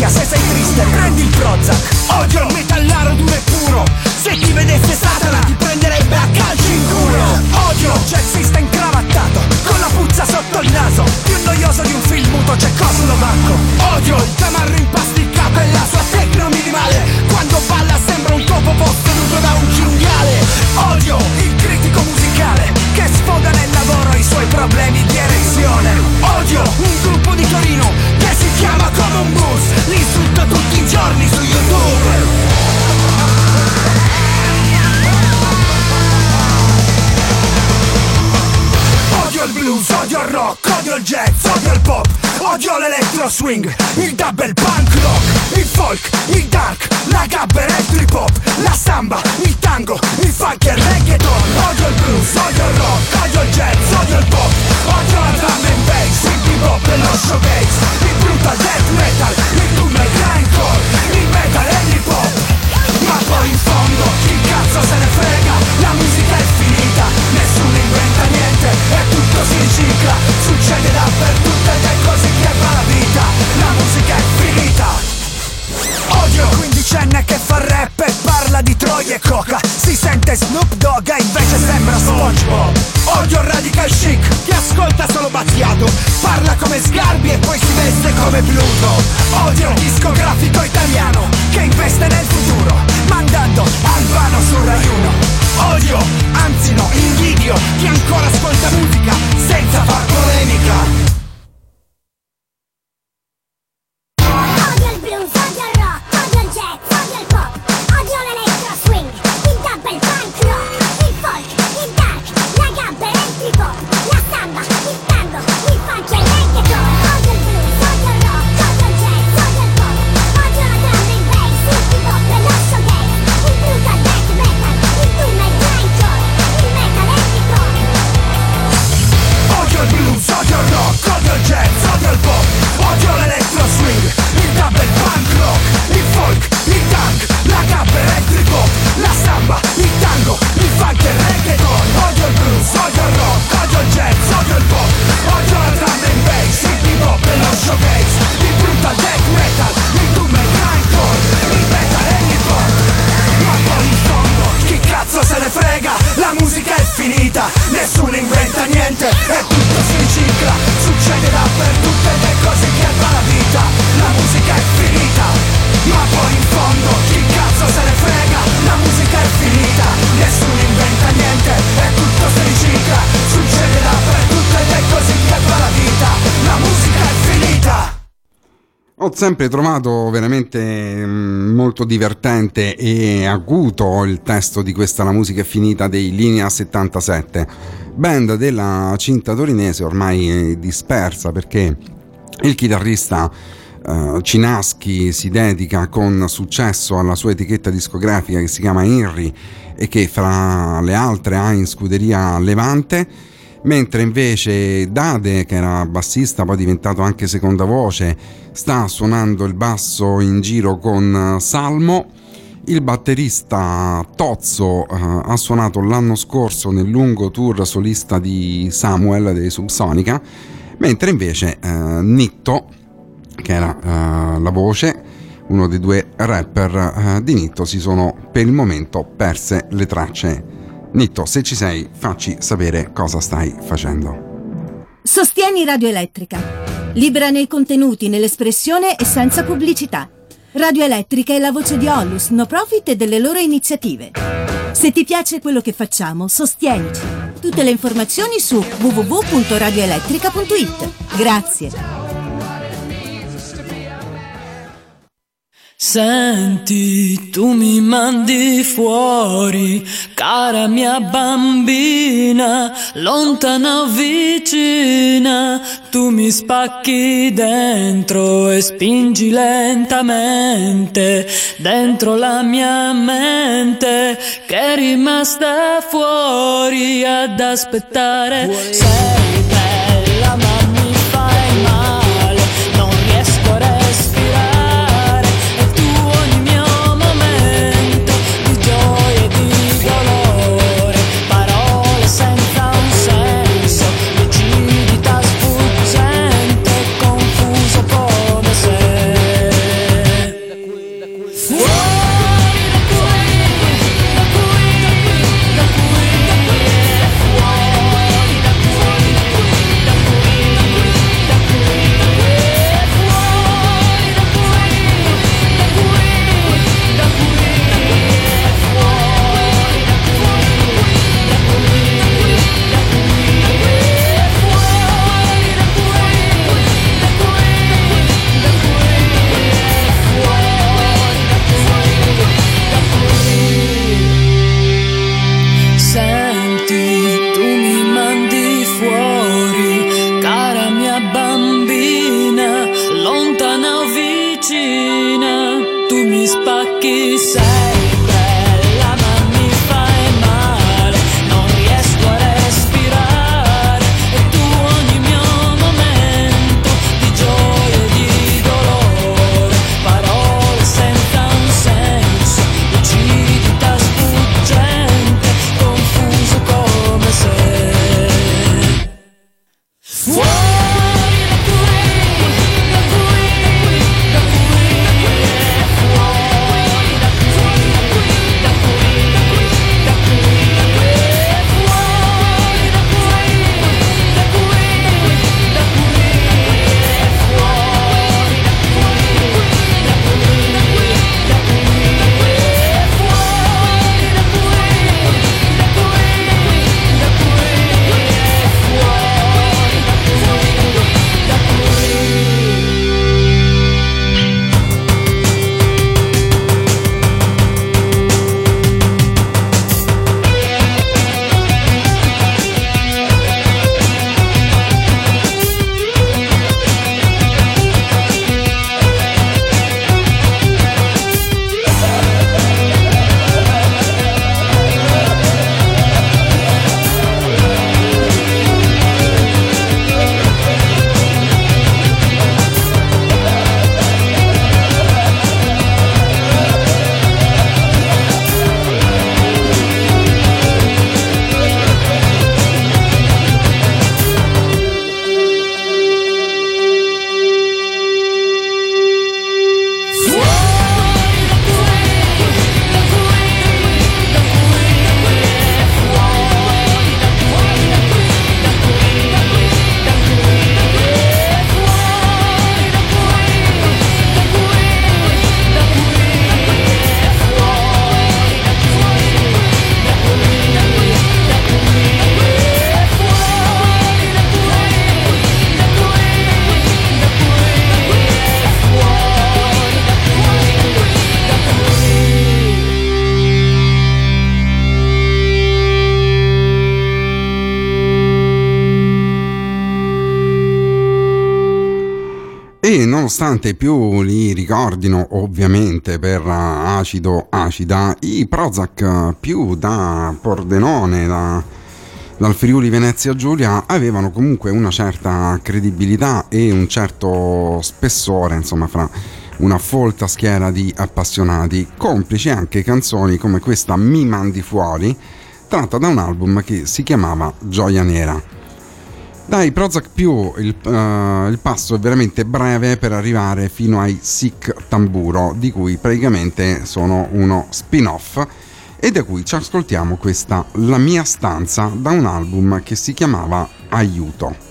Minchia Se sei triste prendi il Prozac. Odio il metallaro duro e puro. Se ti vedesse Satana Ti prenderebbe a calci in culo. Odio il jazzista incravattato Con la puzza sotto il naso. Più noioso di un film muto cecoslovacco Odio il tamarro impasticcato E la sua tecno minimale. Quando balla sembra un topo posseduto da un cinghiale. Odio il critico musicale Che sfoga nel lavoro i suoi problemi di erezione. Odio un gruppo di Torino chiama come un bus Li insulto tutti i giorni su YouTube blues, odio il rock, odio il jazz, odio il pop Odio l'electro swing, il double punk rock Il folk, il dark, la gabber e il hop La samba, il tango, il funk e il reggaeton. Odio il blues, odio il rock, odio il jazz, odio il pop Odio la drum and bass, il bebop e lo showcase. Il brutal death metal, il doom e il grindcore Il metal e l'hip hop. Ma poi in si ricicla, succede dappertutto ed è così che va la vita. La musica è finita Odio quindicenne che fa rap e parla di troie e coca Si sente Snoop Dogg e invece sembra SpongeBob. Odio radical chic che ascolta solo Battiato. Parla come Sgarbi e poi si veste come Pluto. Odio il discografico italiano che investe nel futuro Mandando Albano su Rai 1 Odio, anzi no, invidio chi ancora ascolta musica senza far polemica punk rock, il folk, il tank, la gap elettrico, la samba, il tango, il funk e il reggaeton. Odio il blues, odio il rock, odio il jazz, odio il pop Odio la drum and bass, il bebop e lo showcase. Il brutal death metal, il doom e il grindcore Il metal e il pop. Ma poi in fondo, chi cazzo se ne frega? La musica è finita, nessuno inventa niente E tutto si ricicla, succede dappertutto ed è così che va la vita. La musica è finita. Ho sempre trovato veramente mm, molto divertente e acuto il testo di questa La musica è finita dei Linea 77, band della cinta torinese ormai dispersa perché il chitarrista eh, Cinaschi si dedica con successo alla sua etichetta discografica che si chiama Henry e che fra le altre ha in scuderia Levante mentre invece Dade, che era bassista, poi diventato anche seconda voce, sta suonando il basso in giro con Salmo. Il batterista Tozzo eh, ha suonato l'anno scorso nel lungo tour solista di Samuel dei Subsonica, mentre invece eh, Nitto, che era eh, la voce, uno dei due rapper eh, di Nitto, si sono per il momento perse le tracce Nitto, se ci sei, facci sapere cosa stai facendo. Sostieni Radio Elettrica. Libera nei contenuti, nell'espressione e senza pubblicità. Radio Elettrica è la voce di Onlus, no profit e delle loro iniziative. Se ti piace quello che facciamo, sostienici. Tutte le informazioni su www.radioelettrica.it. Grazie. Senti, tu mi mandi fuori, cara mia bambina, lontana o vicina, tu mi spacchi dentro e spingi lentamente dentro la mia mente che è rimasta fuori ad aspettare. Sei bella ma nonostante più li ricordino ovviamente per eh, acido acida, i Prozac più da Pordenone, da, dal Friuli Venezia Giulia, avevano comunque una certa credibilità e un certo spessore, insomma, fra una folta schiera di appassionati, complici anche canzoni come questa Mi mandi fuori, tratta da un album che si chiamava Gioia Nera. Dai Prozac più il, uh, il, passo è veramente breve per arrivare fino ai Sick Tamburo, di cui praticamente sono uno spin-off e da cui ci ascoltiamo questa La mia stanza da un album che si chiamava Aiuto.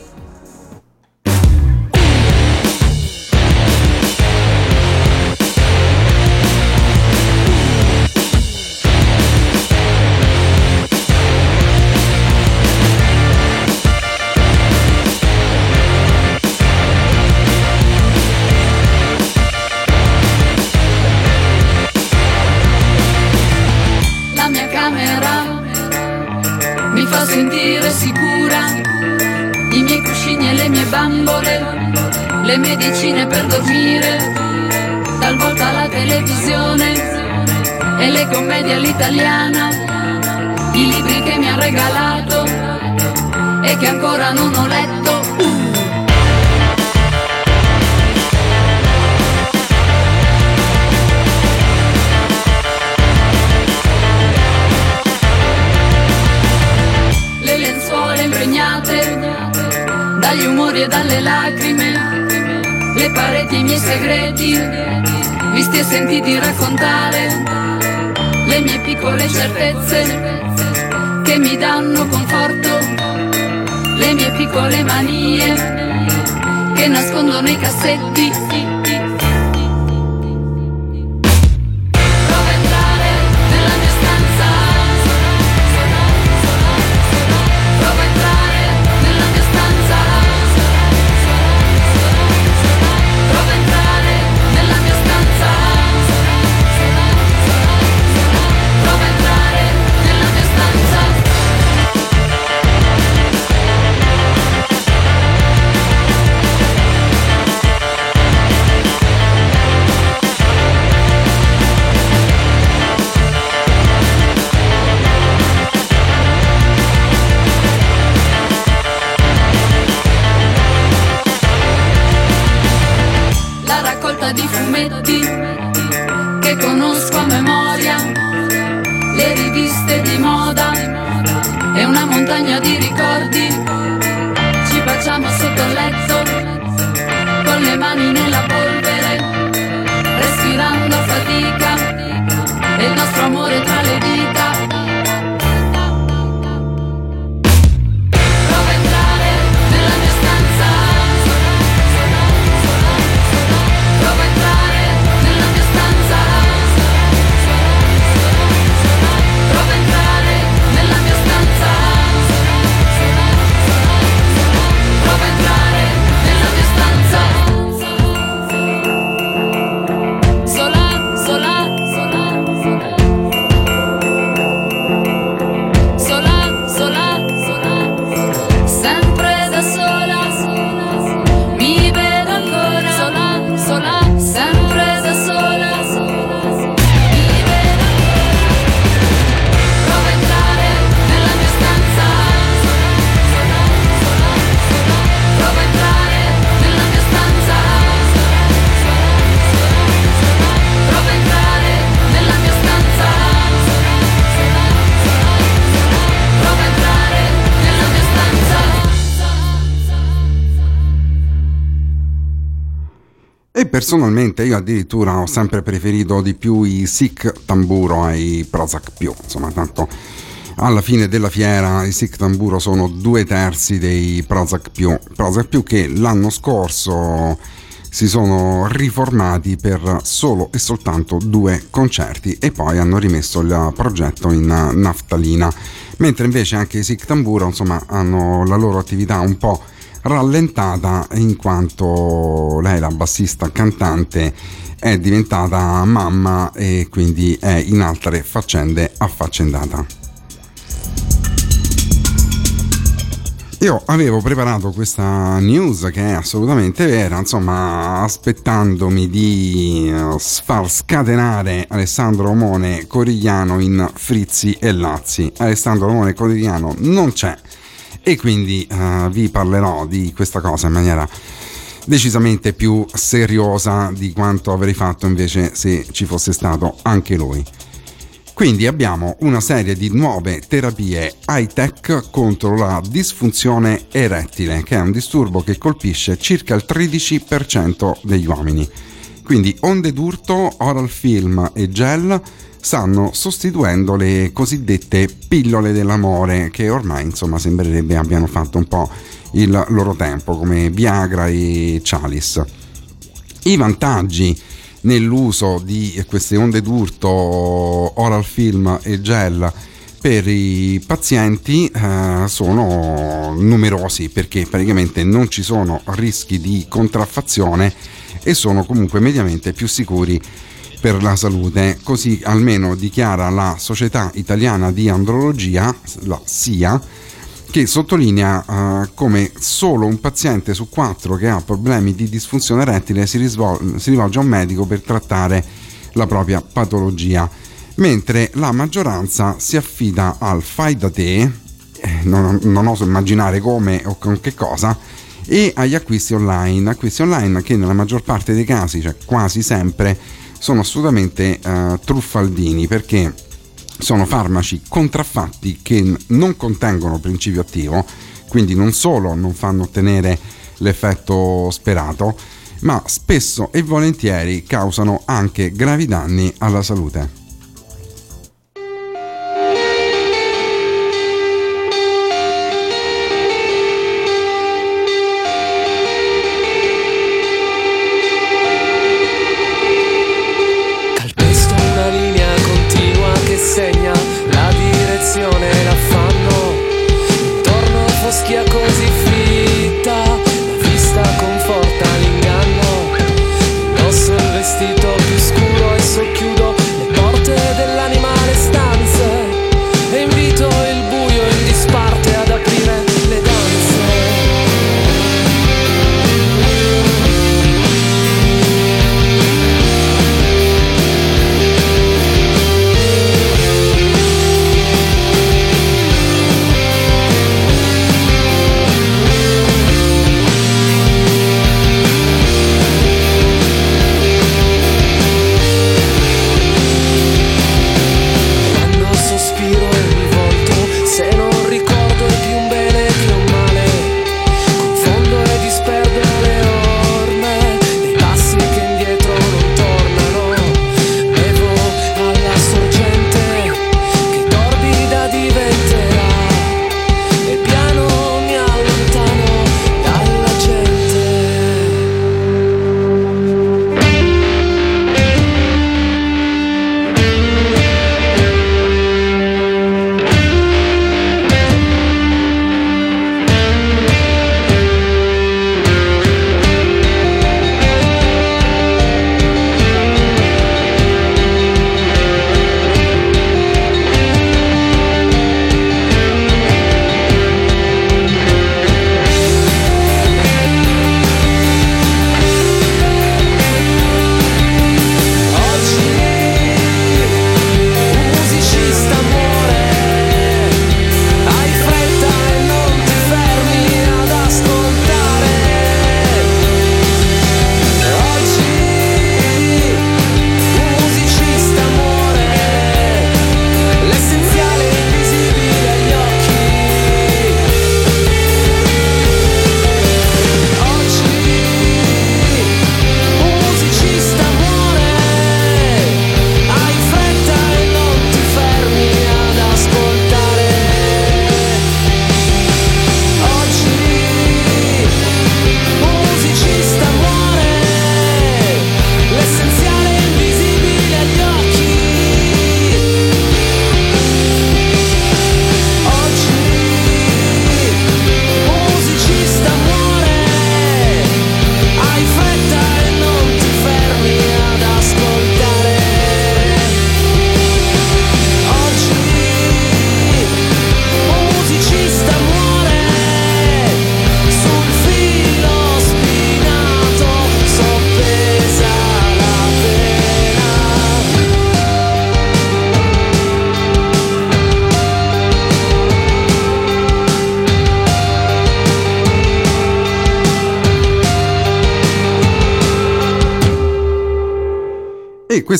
Personalmente io addirittura ho sempre preferito di più i Sikh Tamburo ai Prozac più, insomma tanto alla fine della fiera i Sikh Tamburo sono due terzi dei Prozac più, Prozac più che l'anno scorso si sono riformati per solo e soltanto due concerti e poi hanno rimesso il progetto in naftalina, mentre invece anche i Sikh Tamburo insomma hanno la loro attività un po' rallentata in quanto lei, la bassista cantante, è diventata mamma e quindi è in altre faccende affaccendata. Io avevo preparato questa news che è assolutamente vera, insomma, aspettandomi di eh, far scatenare Alessandro Romone Corigliano in Frizzi e Lazzi. Alessandro Romone Corigliano non c'è e quindi eh, vi parlerò di questa cosa in maniera decisamente più seriosa di quanto avrei fatto invece se ci fosse stato anche lui. Quindi abbiamo una serie di nuove terapie high-tech contro la disfunzione erettile, che è un disturbo che colpisce circa il 13% degli uomini. Quindi onde d'urto, oral film e gel stanno sostituendo le cosiddette pillole dell'amore che ormai insomma sembrerebbe abbiano fatto un po' il loro tempo come Viagra e Chalice. I vantaggi nell'uso di queste onde d'urto, oral film e gel per i pazienti eh, sono numerosi perché praticamente non ci sono rischi di contraffazione e sono comunque mediamente più sicuri per la salute, così almeno dichiara la Società Italiana di Andrologia, la SIA, che sottolinea uh, come solo un paziente su quattro che ha problemi di disfunzione erettile si, risvol- si rivolge a un medico per trattare la propria patologia, mentre la maggioranza si affida al fai da te, eh, non, non oso immaginare come o con che cosa, e agli acquisti online, acquisti online che nella maggior parte dei casi, cioè quasi sempre, sono assolutamente uh, truffaldini perché sono farmaci contraffatti che non contengono principio attivo, quindi non solo non fanno ottenere l'effetto sperato, ma spesso e volentieri causano anche gravi danni alla salute.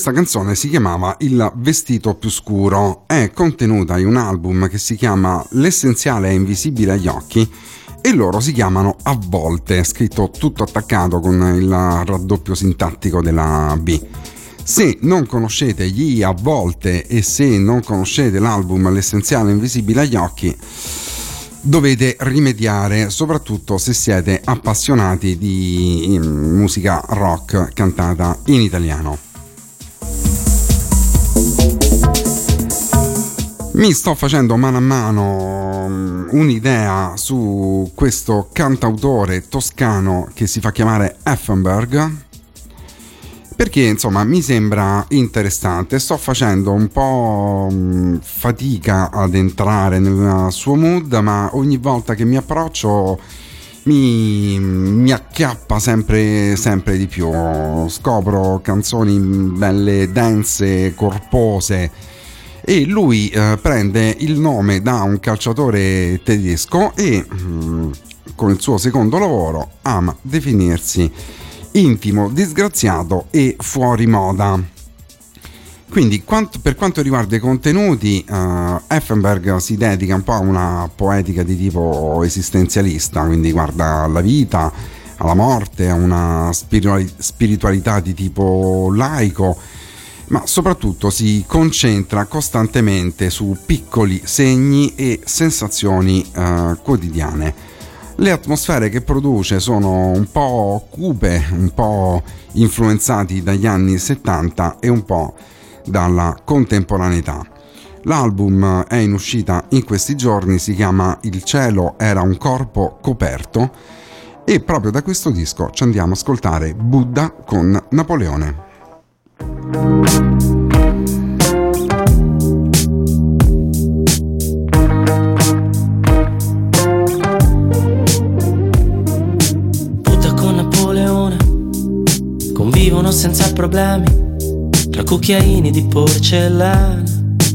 Questa canzone si chiamava Il vestito più scuro, è contenuta in un album che si chiama L'essenziale è invisibile agli occhi e loro si chiamano A volte, scritto tutto attaccato con il raddoppio sintattico della B. Se non conoscete gli A volte e se non conoscete l'album L'essenziale è invisibile agli occhi, dovete rimediare, soprattutto se siete appassionati di mm, musica rock cantata in italiano. Mi sto facendo mano a mano mm, un'idea su questo cantautore toscano che si fa chiamare Effenberg perché insomma mi sembra interessante. Sto facendo un po' mm, fatica ad entrare nel suo mood ma ogni volta che mi approccio mi, mi acchiappa sempre, sempre di più. Scopro canzoni belle dense corpose e lui eh, prende il nome da un calciatore tedesco e mm, con il suo secondo lavoro ama definirsi intimo, disgraziato e fuori moda. Quindi quanto, per quanto riguarda i contenuti, uh, Effenberg si dedica un po' a una poetica di tipo esistenzialista, quindi guarda alla vita, alla morte, a una spiritualità di tipo laico ma soprattutto si concentra costantemente su piccoli segni e sensazioni eh, quotidiane. Le atmosfere che produce sono un po' cupe, un po' influenzati dagli anni 70 e un po' dalla contemporaneità. L'album è in uscita in questi giorni, si chiama Il cielo era un corpo coperto e proprio da questo disco ci andiamo a ascoltare Buddha con Napoleone. Senza problemi tra cucchiaini di porcellana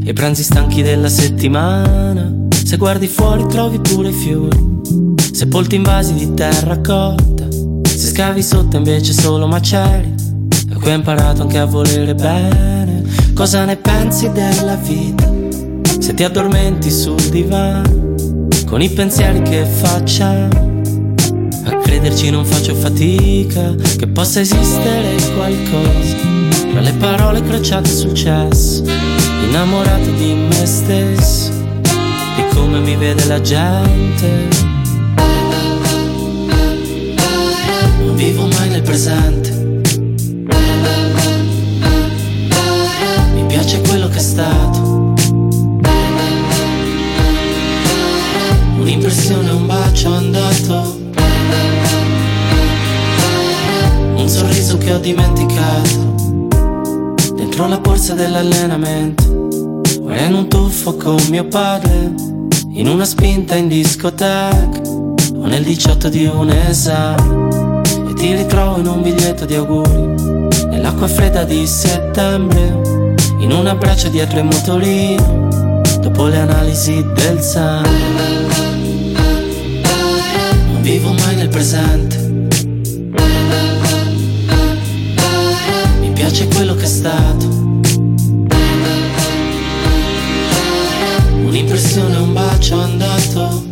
e pranzi stanchi della settimana. Se guardi fuori trovi pure i fiori, sepolti in vasi di terracotta. Se scavi sotto invece solo da qui ho imparato anche a volere bene. Cosa ne pensi della vita? Se ti addormenti sul divano, con i pensieri che facciamo. A crederci non faccio fatica, che possa esistere qualcosa. Tra le parole crociate sul cesso, innamorato di me stesso, di come mi vede la gente. Non vivo mai nel presente piace quello che è stato. Un'impressione, un bacio andato. Un sorriso che ho dimenticato. Dentro la borsa dell'allenamento. O in un tuffo con mio padre. In una spinta in discoteca. O nel 18 di un esame. E ti ritrovo in un biglietto di auguri. Nell'acqua fredda di settembre in un abbraccio dietro il motorino, dopo le analisi del sangue. Non vivo mai nel presente. Mi piace quello che è stato. Un'impressione, un bacio andato.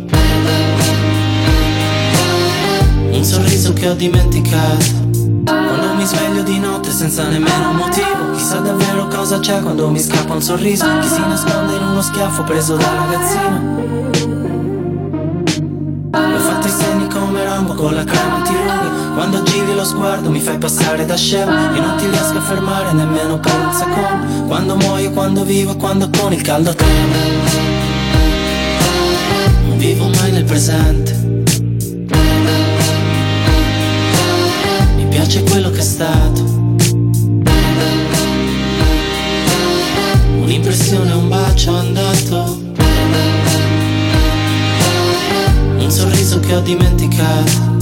Un sorriso che ho dimenticato. Quando mi sveglio di notte senza nemmeno un motivo Chissà davvero cosa c'è quando mi scappa un sorriso Chi si nasconde in uno schiaffo preso da ragazzino. Ho fatto i segni come Rambo con la crema antirughe Quando giri lo sguardo mi fai passare da scemo E non ti riesco a fermare nemmeno per un secondo. Quando muoio, quando vivo, quando con il caldo tremo Non vivo mai nel presente piace quello che è stato. Un'impressione, un bacio andato. Un sorriso che ho dimenticato.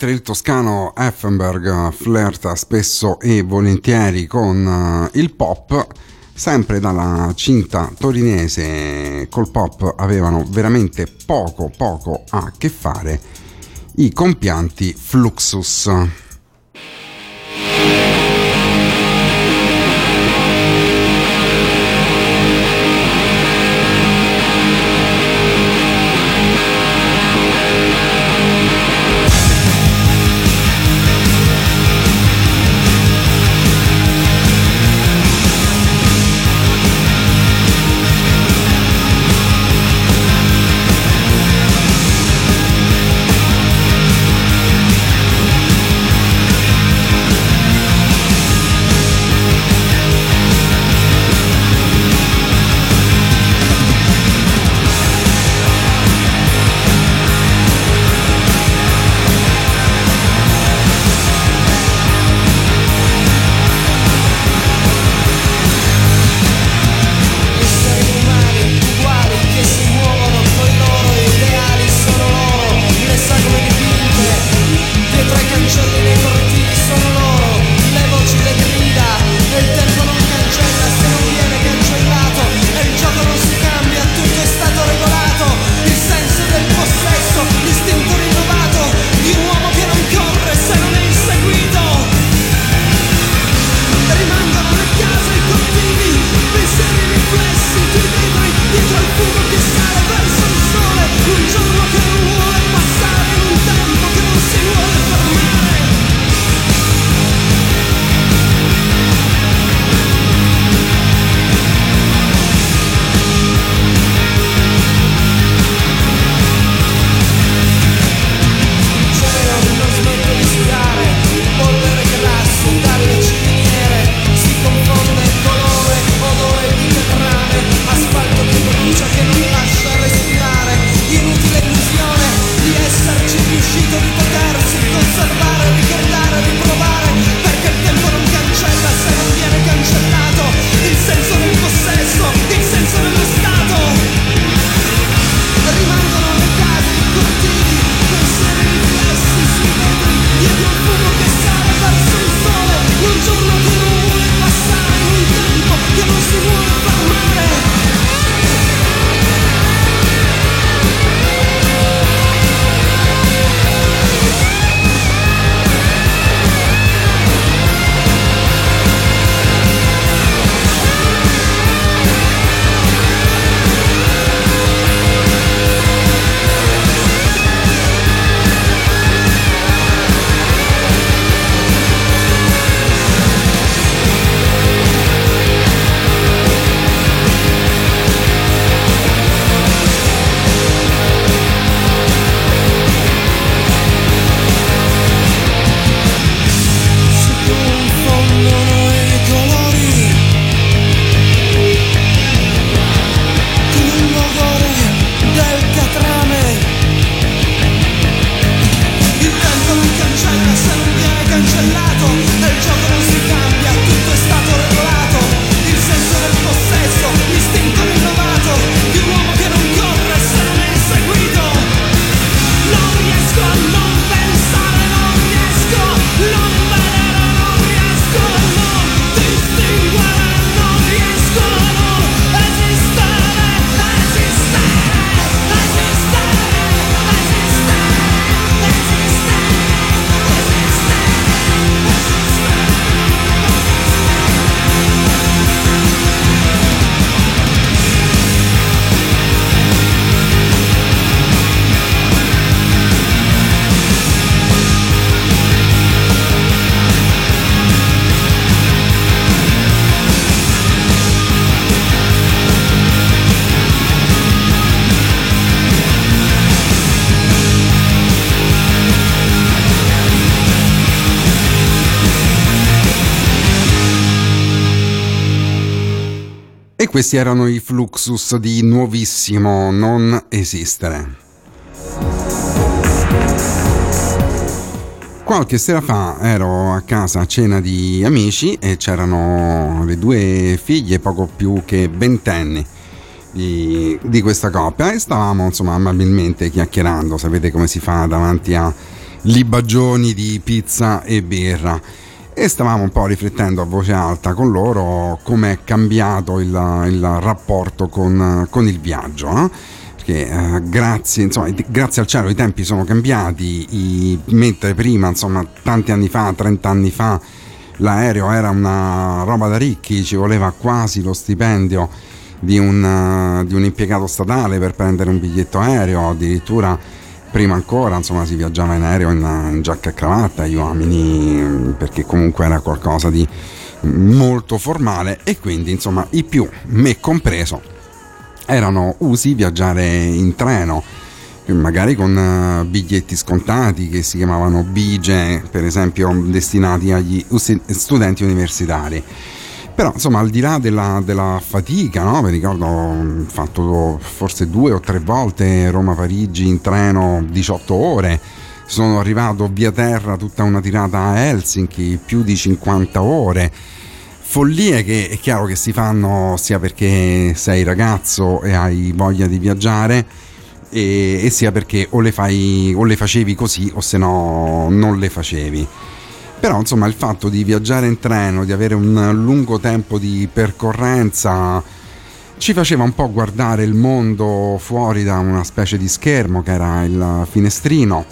Mentre il toscano Effenberg flirta spesso e volentieri con eh, il pop, sempre dalla cinta torinese col pop avevano veramente poco poco a che fare i compianti Fluxus. Questi erano i Fluxus di nuovissimo Non esistere. Qualche sera fa ero a casa a cena di amici e c'erano le due figlie poco più che ventenni di, di questa coppia e stavamo insomma amabilmente chiacchierando, sapete come si fa davanti a libagioni di pizza e birra. E stavamo un po' riflettendo a voce alta con loro come è cambiato il, il rapporto con, con il viaggio. no? Perché eh, grazie, insomma, grazie al cielo i tempi sono cambiati, i- mentre prima, insomma, tanti anni fa, 30 anni fa, l'aereo era una roba da ricchi, ci voleva quasi lo stipendio di un, eh, di un impiegato statale per prendere un biglietto aereo, addirittura prima ancora insomma si viaggiava in aereo in, in giacca e cravatta, gli uomini, mm, perché comunque era qualcosa di molto formale e quindi insomma i più, me compreso, erano usi viaggiare in treno magari con eh, biglietti scontati che si chiamavano bigie, per esempio destinati agli studenti universitari. Però insomma al di là della, della fatica, no? mi ricordo ho fatto forse due o tre volte Roma-Parigi in treno 18 ore, sono arrivato via terra tutta una tirata a Helsinki, più di 50 ore. Follie che è chiaro che si fanno sia perché sei ragazzo e hai voglia di viaggiare, e, e sia perché o le, fai, o le facevi così o se no non le facevi. Però insomma il fatto di viaggiare in treno, di avere un lungo tempo di percorrenza, ci faceva un po' guardare il mondo fuori da una specie di schermo che era il finestrino,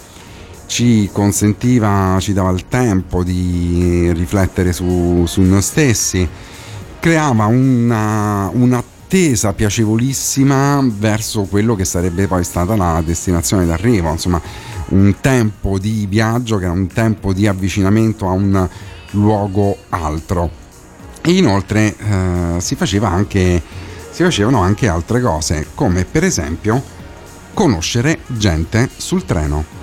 ci consentiva, ci dava il tempo di riflettere su, su noi stessi, creava una, un'attesa piacevolissima verso quello che sarebbe poi stata la destinazione d'arrivo, insomma un tempo di viaggio che era un tempo di avvicinamento a un luogo altro. E inoltre eh, si, faceva anche, si facevano anche altre cose, come per esempio conoscere gente sul treno.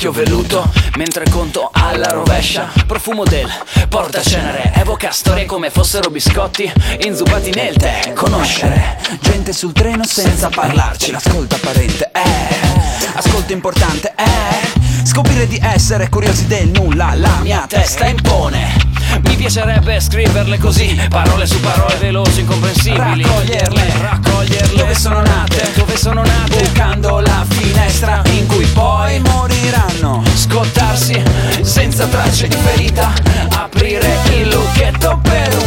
Vecchio velluto mentre conto alla rovescia. Profumo del portacenere evoca storie come fossero biscotti inzuppati nel tè. Conoscere gente sul treno senza parlarci. L'ascolto apparente è ascolto importante è scoprire di essere curiosi del nulla. La mia testa impone. Mi piacerebbe scriverle così, parole su parole veloci, incomprensibili. Raccoglierle, raccoglierle. Dove sono nate? Dove sono nate? Bucando la finestra in cui poi moriranno. Scottarsi senza tracce di ferita. Aprire il lucchetto per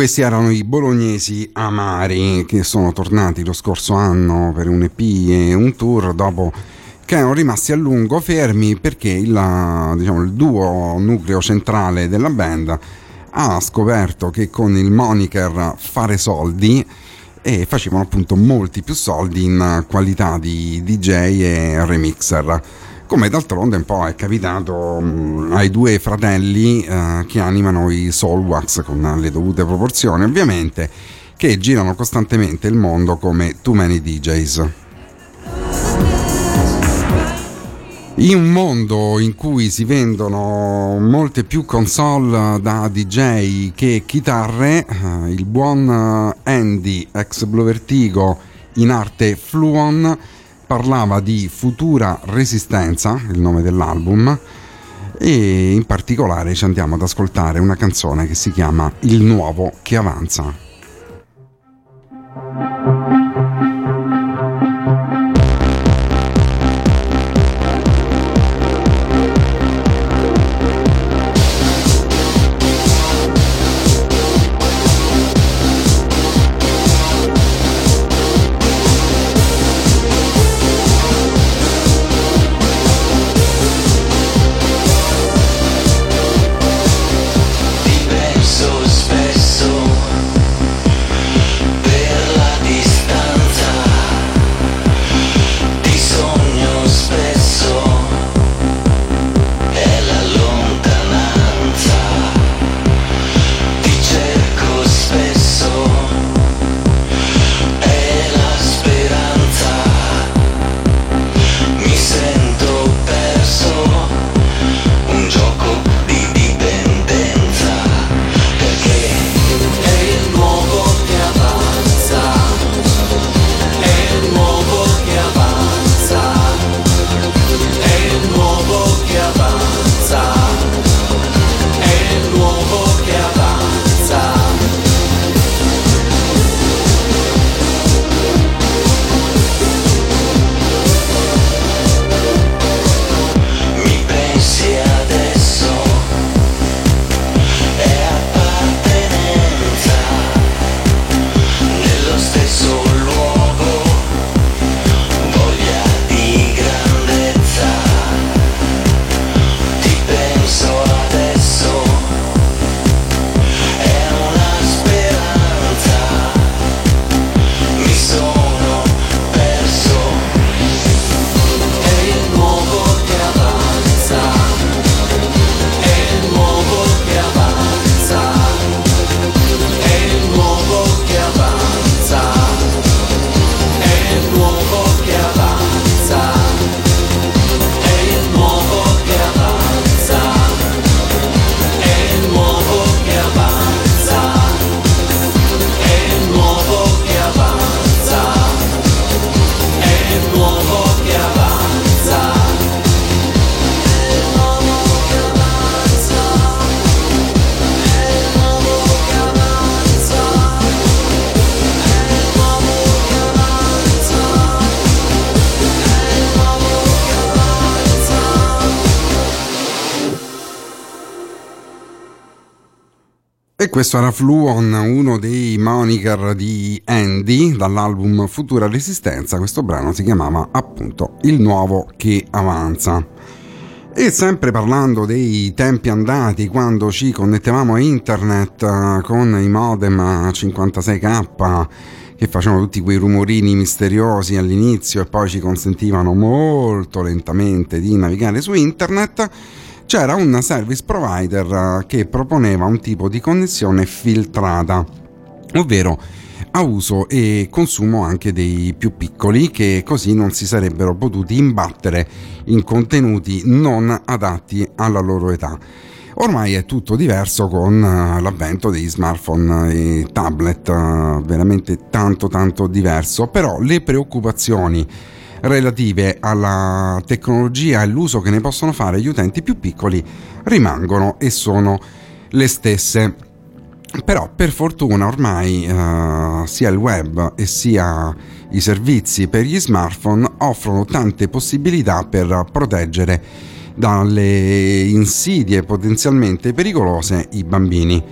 questi erano i bolognesi amari che sono tornati lo scorso anno per un EP e un tour dopo che erano rimasti a lungo fermi perché il, diciamo, il duo nucleo centrale della band ha scoperto che con il moniker fare soldi e facevano appunto molti più soldi in qualità di DJ e remixer come d'altronde un po' è capitato mh, ai due fratelli eh, che animano i Soulwax con le dovute proporzioni ovviamente che girano costantemente il mondo come Too Many DJs In un mondo in cui si vendono molte più console da DJ che chitarre, eh, il buon Andy, ex Blue Vertigo, in arte Fluon, parlava di futura resistenza, il nome dell'album, e in particolare ci andiamo ad ascoltare una canzone che si chiama Il nuovo che avanza. Questo era Fluon, uno dei moniker di Andy dall'album Futura Resistenza. Questo brano si chiamava appunto Il nuovo che avanza. E sempre parlando dei tempi andati, quando ci connettevamo a internet eh, con i modem a 56k che facevano tutti quei rumorini misteriosi all'inizio e poi ci consentivano molto lentamente di navigare su internet, c'era un service provider eh, che proponeva un tipo di connessione filtrata, ovvero a uso e consumo anche dei più piccoli che così non si sarebbero potuti imbattere in contenuti non adatti alla loro età. Ormai è tutto diverso con eh, l'avvento degli smartphone e tablet, eh, veramente tanto tanto diverso, però le preoccupazioni relative alla tecnologia e all'uso che ne possono fare gli utenti più piccoli rimangono e sono le stesse. Però per fortuna ormai eh, sia il web e sia i servizi per gli smartphone offrono tante possibilità per proteggere dalle insidie potenzialmente pericolose i bambini.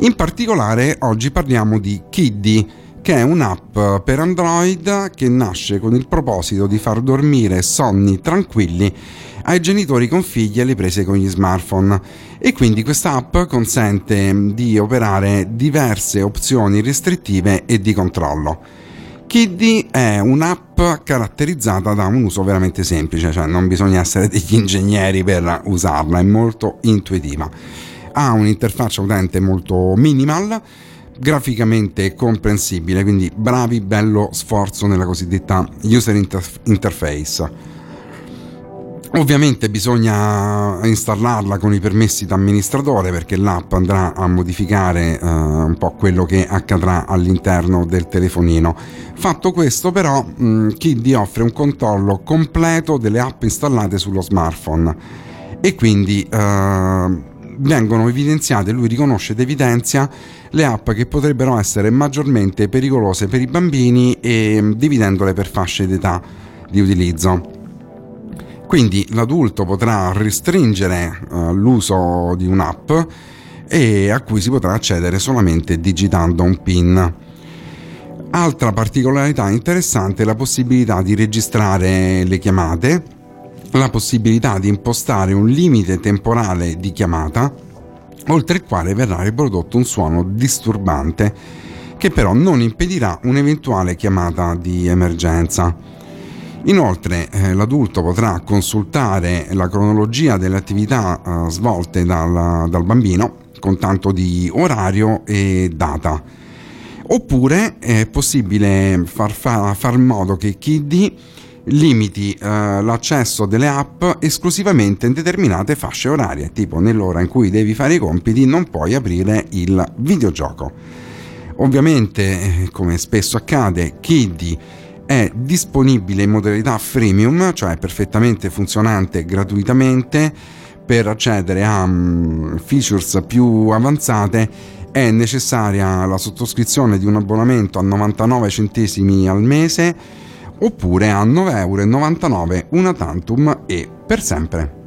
In particolare oggi parliamo di Kiddy, che è un'app per Android che nasce con il proposito di far dormire sonni tranquilli ai genitori con figli alle prese con gli smartphone e quindi questa app consente di operare diverse opzioni restrittive e di controllo. Kiddy è un'app caratterizzata da un uso veramente semplice, cioè non bisogna essere degli ingegneri per usarla, è molto intuitiva. Ha un'interfaccia utente molto minimal, graficamente comprensibile, quindi bravi, bello sforzo nella cosiddetta user interf- interface. Ovviamente bisogna installarla con i permessi d'amministratore perché l'app andrà a modificare eh, un po' quello che accadrà all'interno del telefonino. Fatto questo però mh, Kiddy offre un controllo completo delle app installate sullo smartphone e quindi eh, vengono evidenziate, lui riconosce ed evidenzia le app che potrebbero essere maggiormente pericolose per i bambini e mh, dividendole per fasce d'età di utilizzo. Quindi l'adulto potrà restringere uh, l'uso di un'app e a cui si potrà accedere solamente digitando un PIN. Altra particolarità interessante è la possibilità di registrare le chiamate, la possibilità di impostare un limite temporale di chiamata, oltre il quale verrà riprodotto un suono disturbante che però non impedirà un'eventuale chiamata di emergenza. Inoltre eh, l'adulto potrà consultare la cronologia delle attività eh, svolte dal, dal, bambino con tanto di orario e data. Oppure è possibile far, fa, far in modo che Kiddy limiti eh, l'accesso delle app esclusivamente in determinate fasce orarie, tipo nell'ora in cui devi fare i compiti non puoi aprire il videogioco. Ovviamente, eh, come spesso accade, Kiddy è disponibile in modalità freemium, cioè perfettamente funzionante gratuitamente. Per accedere a um, features più avanzate è necessaria la sottoscrizione di un abbonamento a 99 centesimi al mese oppure a 9,99 euro una tantum e per sempre.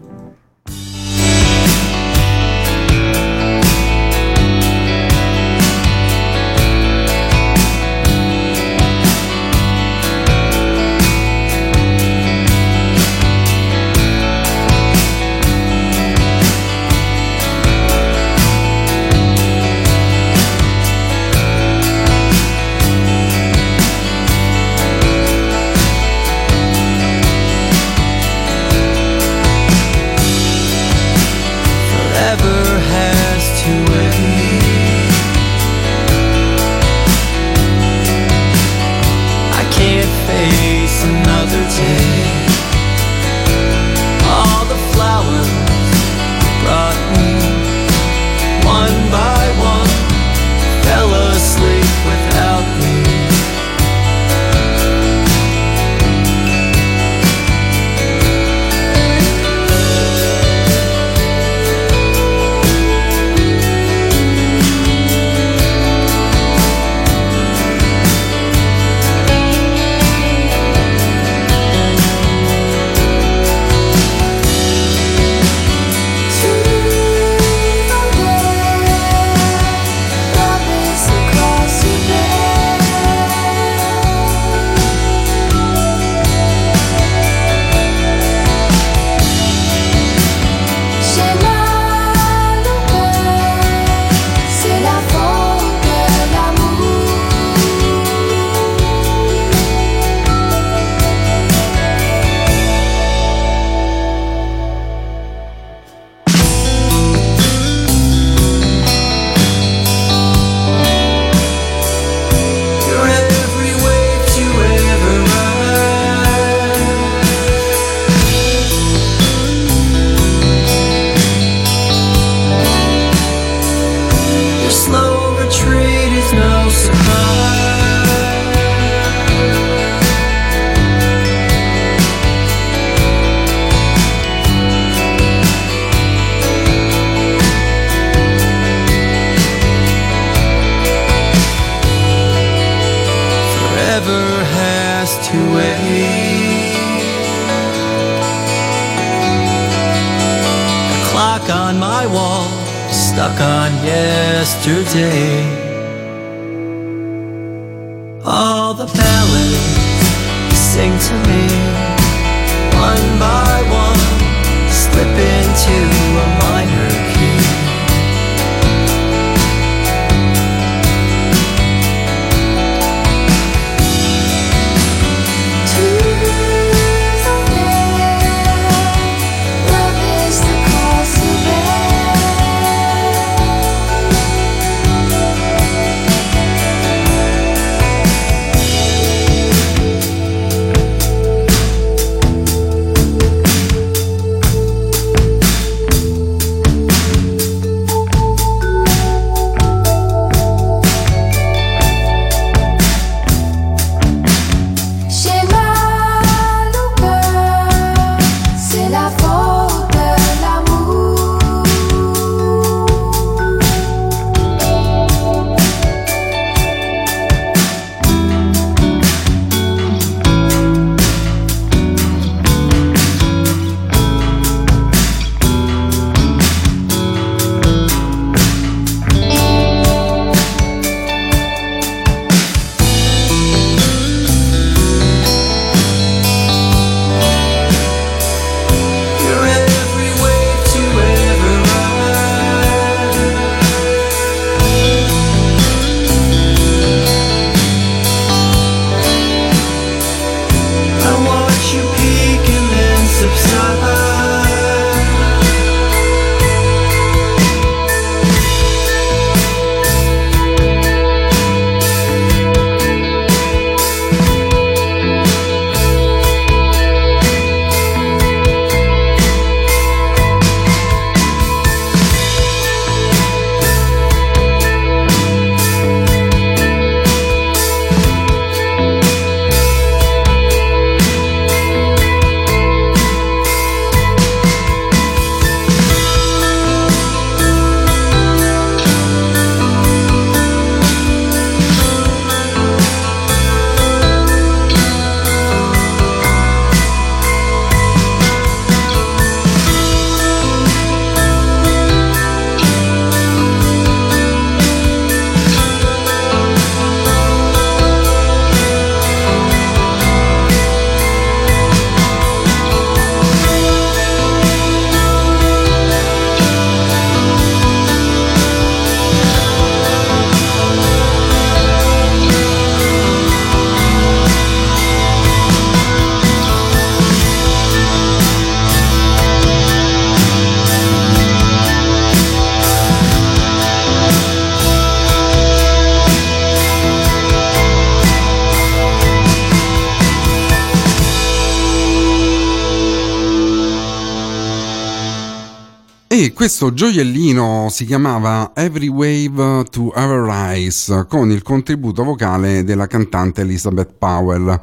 Questo gioiellino si chiamava Every Wave to Ever Rise con il contributo vocale della cantante Elizabeth Powell.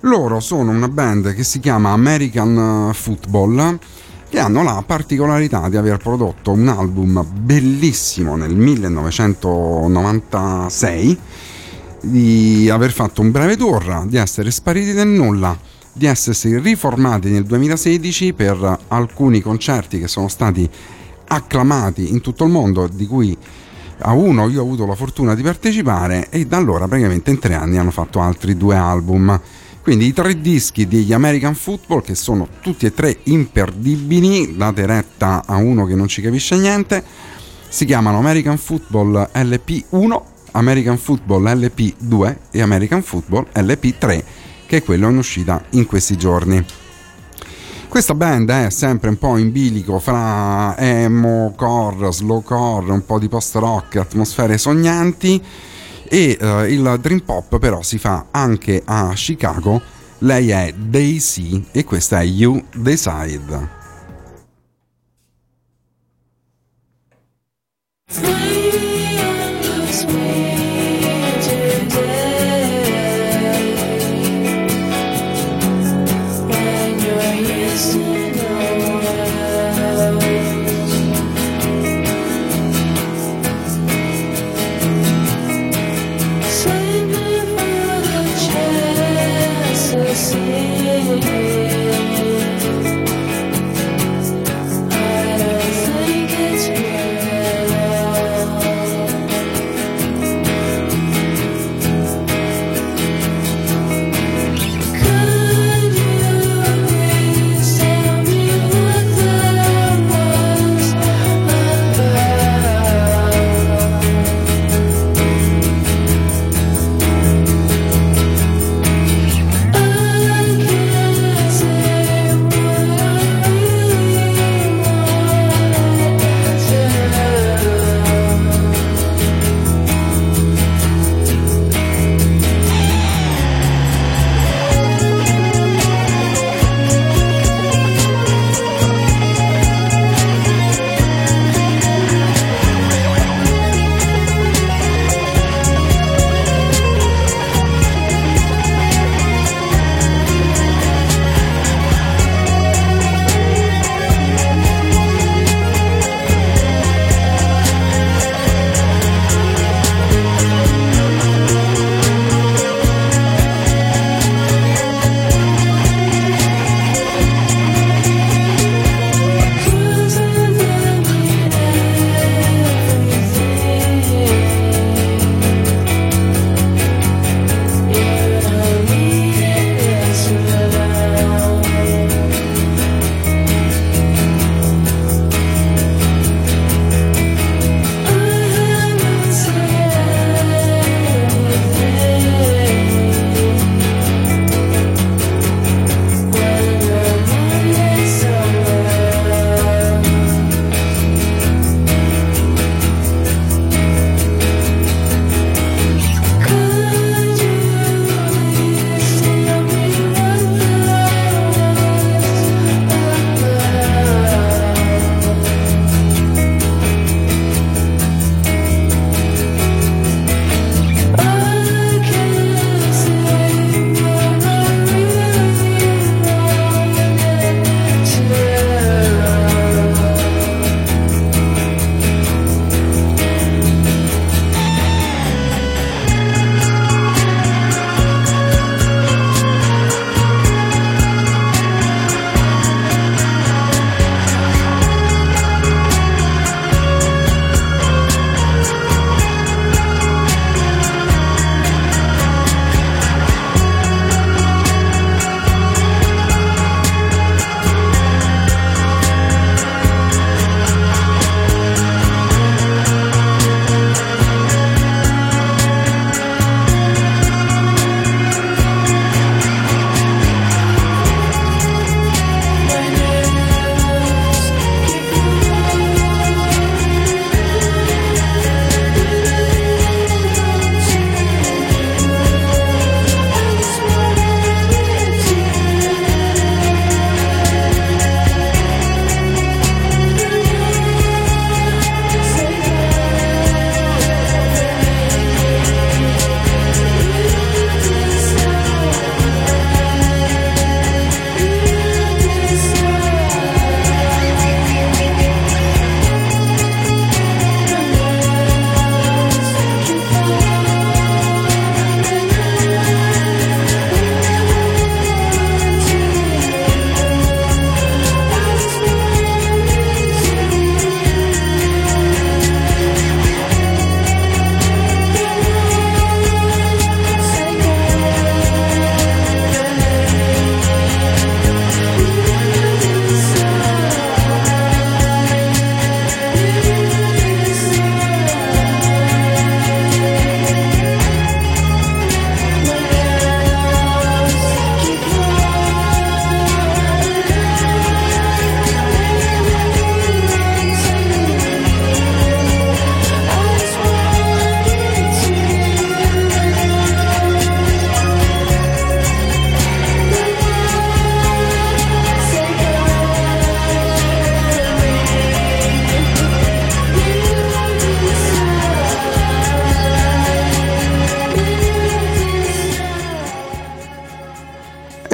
Loro sono una band che si chiama American Football che hanno la particolarità di aver prodotto un album bellissimo nel 1996, di aver fatto un breve tour, di essere spariti nel nulla, di essersi riformati nel 2016 per alcuni concerti che sono stati acclamati in tutto il mondo, di cui a uno io ho avuto la fortuna di partecipare e da allora praticamente in tre anni hanno fatto altri due album. Quindi i tre dischi degli American Football che sono tutti e tre imperdibili, date retta a uno che non ci capisce niente, si chiamano American Football LP1, American Football LP2 e American Football LP3 che è quello in uscita in questi giorni. Questa band è sempre un po' in bilico fra emo, core, slow core, un po' di post rock, atmosfere sognanti e eh, il dream pop però si fa anche a Chicago. Lei è Daisy e questa è You Decide.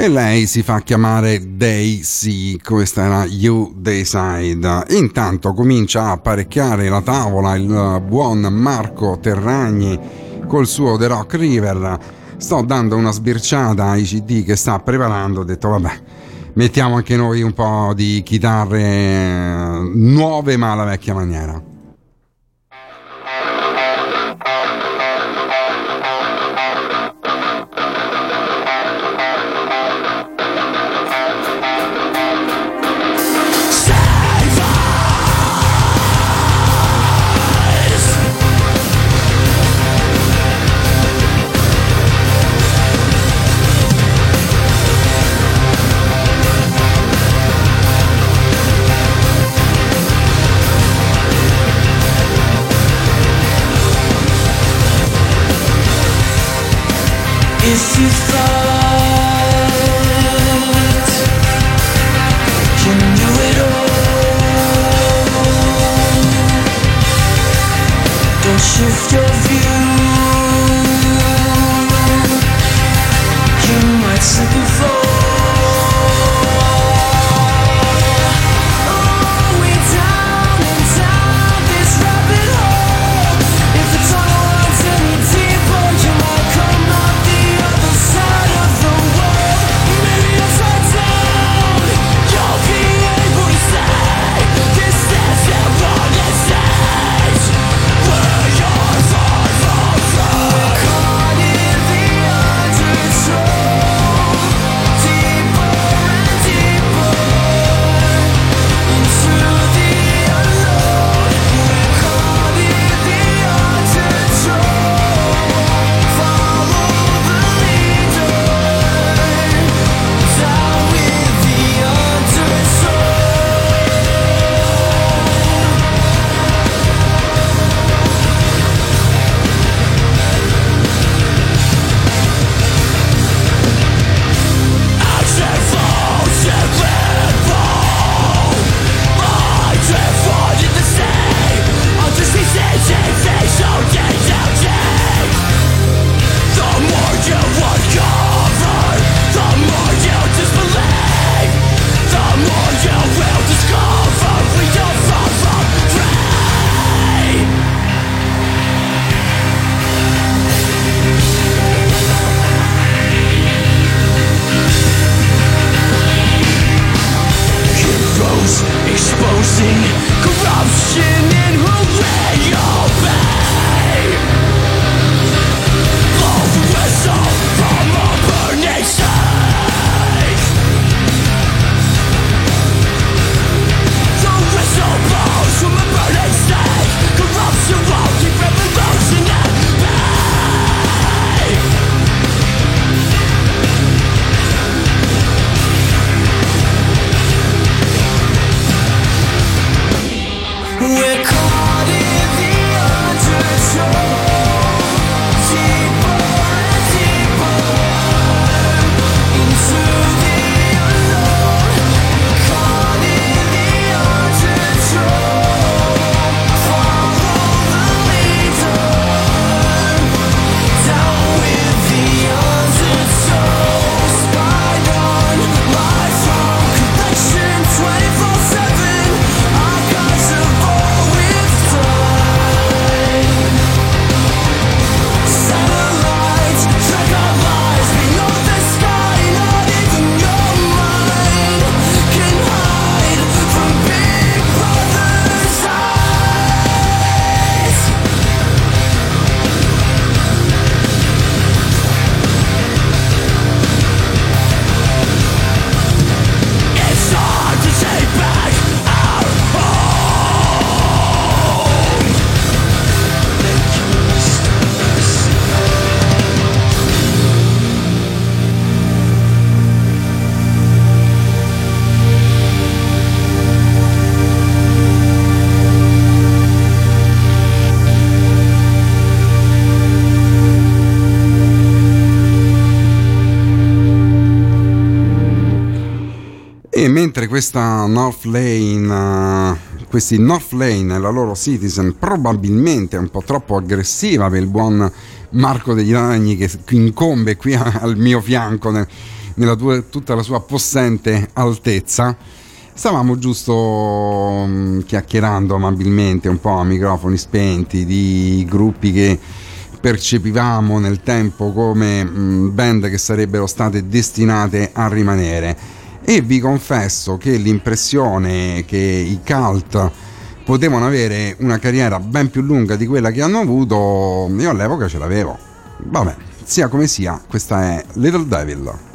lei si fa chiamare Daisy, questa era You Decide. Intanto comincia a apparecchiare la tavola il buon Marco Terragni col suo The Rock River. Sto dando una sbirciata ai CD che sta preparando, ho detto vabbè, mettiamo anche noi un po' di chitarre eh, nuove ma alla vecchia maniera. questa North Lane, uh, questi North Lane e la loro Citizen probabilmente un po' troppo aggressiva per il buon Marco degli Ragni che incombe qui a, al mio fianco nel, nella tua, tutta la sua possente altezza. Stavamo giusto um, chiacchierando amabilmente un po' a microfoni spenti di gruppi che percepivamo nel tempo come mm, band che sarebbero state destinate a rimanere e vi confesso che l'impressione che i cult potevano avere una carriera ben più lunga di quella che hanno avuto io all'epoca ce l'avevo. Vabbè sia come sia questa è Little Devil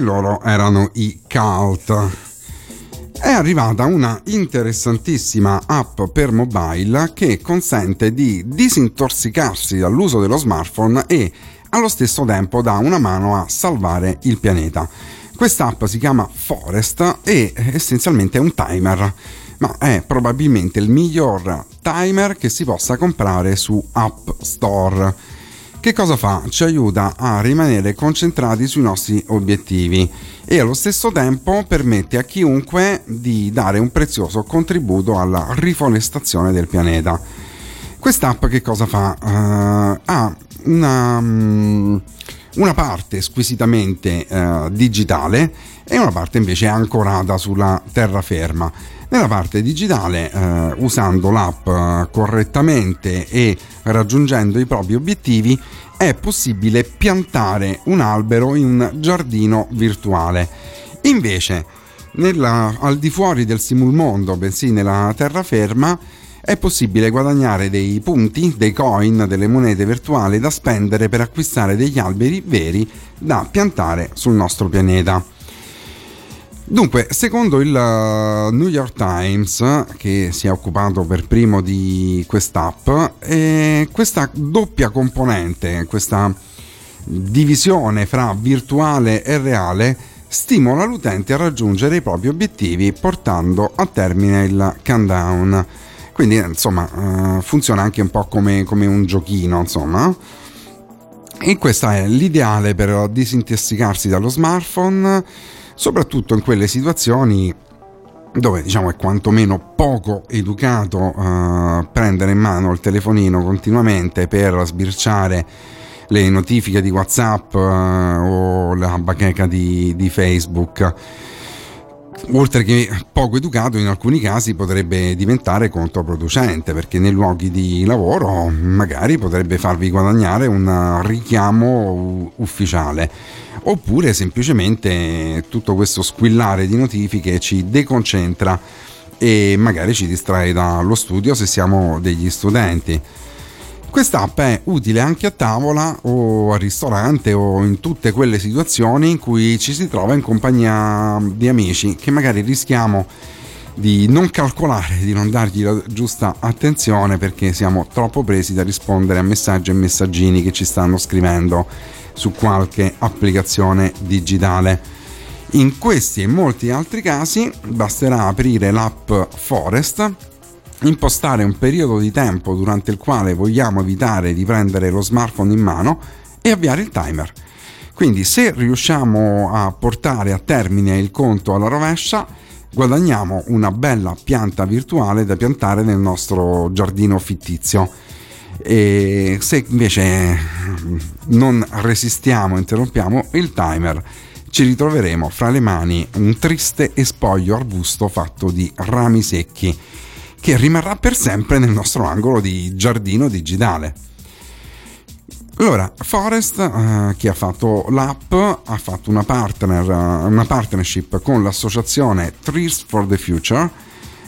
loro erano i Cult. È arrivata una interessantissima app per mobile che consente di disintossicarsi dall'uso dello smartphone e allo stesso tempo dà una mano a salvare il pianeta. Quest'app si chiama Forest e essenzialmente è un timer, ma è probabilmente il miglior timer che si possa comprare su App Store. Che cosa fa? Ci aiuta a rimanere concentrati sui nostri obiettivi e allo stesso tempo permette a chiunque di dare un prezioso contributo alla riforestazione del pianeta. Quest'app che cosa fa? Eh, ha una, mm, una parte squisitamente eh, digitale e una parte invece ancorata sulla terraferma. Nella parte digitale, eh, usando l'app eh, correttamente e raggiungendo i propri obiettivi, è possibile piantare un albero in un giardino virtuale. Invece, nella- al di fuori del simulmondo, bensì nella terraferma, è possibile guadagnare dei punti, dei coin, delle monete virtuali da spendere per acquistare degli alberi veri da piantare sul nostro pianeta. Dunque, secondo il uh, New York Times, che si è occupato per primo di quest'app, eh, questa doppia componente, questa divisione fra virtuale e reale, stimola l'utente a raggiungere i propri obiettivi portando a termine il countdown. Quindi, insomma, eh, funziona anche un po' come, come un giochino, insomma. E questo è l'ideale per disintossicarsi dallo smartphone, soprattutto in quelle situazioni dove diciamo è quantomeno poco educato eh, prendere in mano il telefonino continuamente per sbirciare le notifiche di WhatsApp eh, o la bacheca di, di Facebook. Oltre che poco educato, in alcuni casi potrebbe diventare controproducente perché nei luoghi di lavoro magari potrebbe farvi guadagnare un richiamo ufficiale oppure semplicemente tutto questo squillare di notifiche ci deconcentra e magari ci distrae dallo studio se siamo degli studenti. Quest'app è utile anche a tavola o al ristorante o in tutte quelle situazioni in cui ci si trova in compagnia di amici che magari rischiamo di non calcolare, di non dargli la giusta attenzione perché siamo troppo presi da rispondere a messaggi e messaggini che ci stanno scrivendo su qualche applicazione digitale. In questi e molti altri casi basterà aprire l'app Forest impostare un periodo di tempo durante il quale vogliamo evitare di prendere lo smartphone in mano e avviare il timer. Quindi se riusciamo a portare a termine il conto alla rovescia, guadagniamo una bella pianta virtuale da piantare nel nostro giardino fittizio. E se invece non resistiamo, interrompiamo il timer, ci ritroveremo fra le mani un triste e spoglio arbusto fatto di rami secchi che rimarrà per sempre nel nostro angolo di giardino digitale. Allora, Forest, eh, che ha fatto l'app, ha fatto una, partner, eh, una partnership con l'associazione Trees for the Future,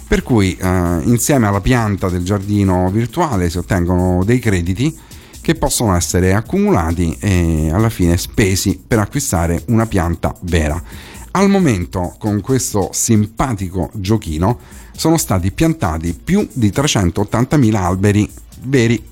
per cui eh, insieme alla pianta del giardino virtuale si ottengono dei crediti che possono essere accumulati e alla fine spesi per acquistare una pianta vera. Al momento, con questo simpatico giochino, sono stati piantati più di 380.000 alberi veri.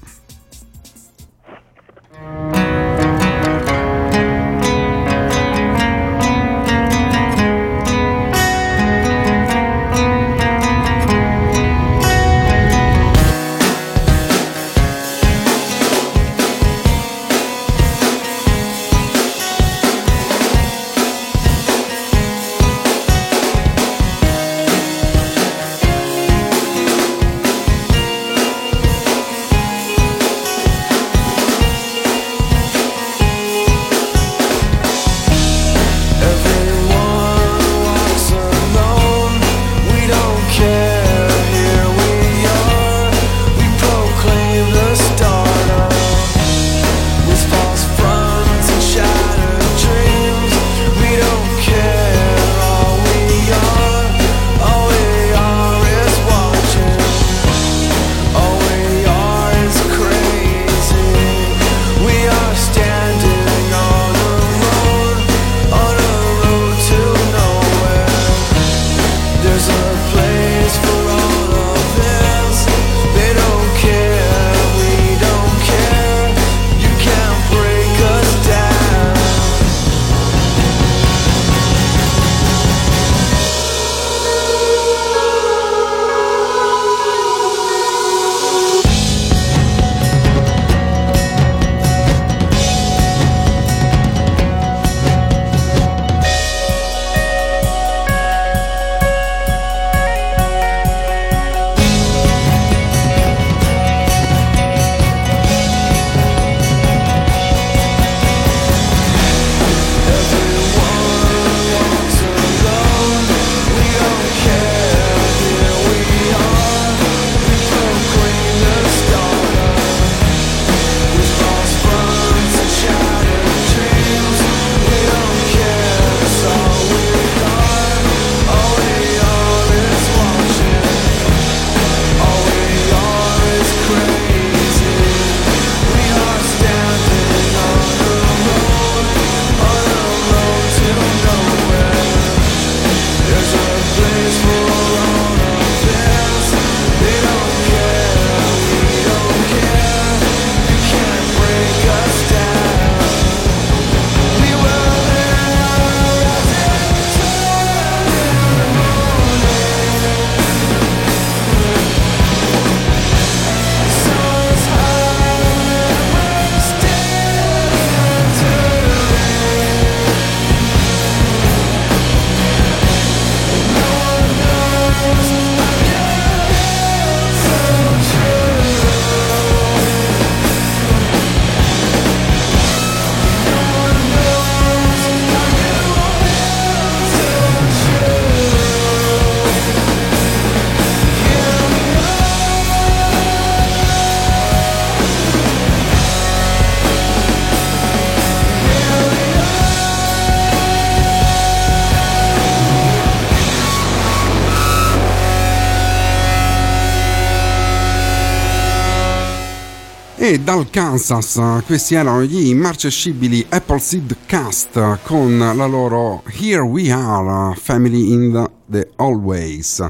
Dal Kansas questi erano gli immarcescibili Appleseed Cast con la loro Here We Are, Family in the Always.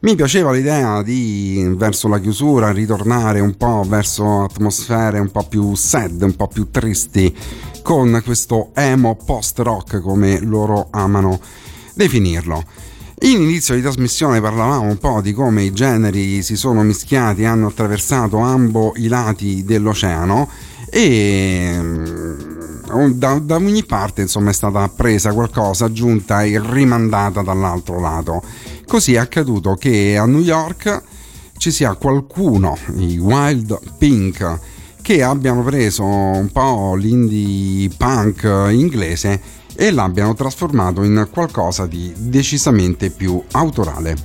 Mi piaceva l'idea di, verso la chiusura, ritornare un po' verso atmosfere un po' più sad, un po' più tristi, con questo emo post-rock come loro amano definirlo. In inizio di trasmissione parlavamo un po' di come i generi si sono mischiati hanno attraversato ambo i lati dell'oceano e mm, da, da ogni parte insomma è stata presa qualcosa, aggiunta e rimandata dall'altro lato. Così è accaduto che a New York ci sia qualcuno, i Wild Pink, che abbiano preso un po' l'indie punk inglese e l'abbiano trasformato in qualcosa di decisamente più autorale.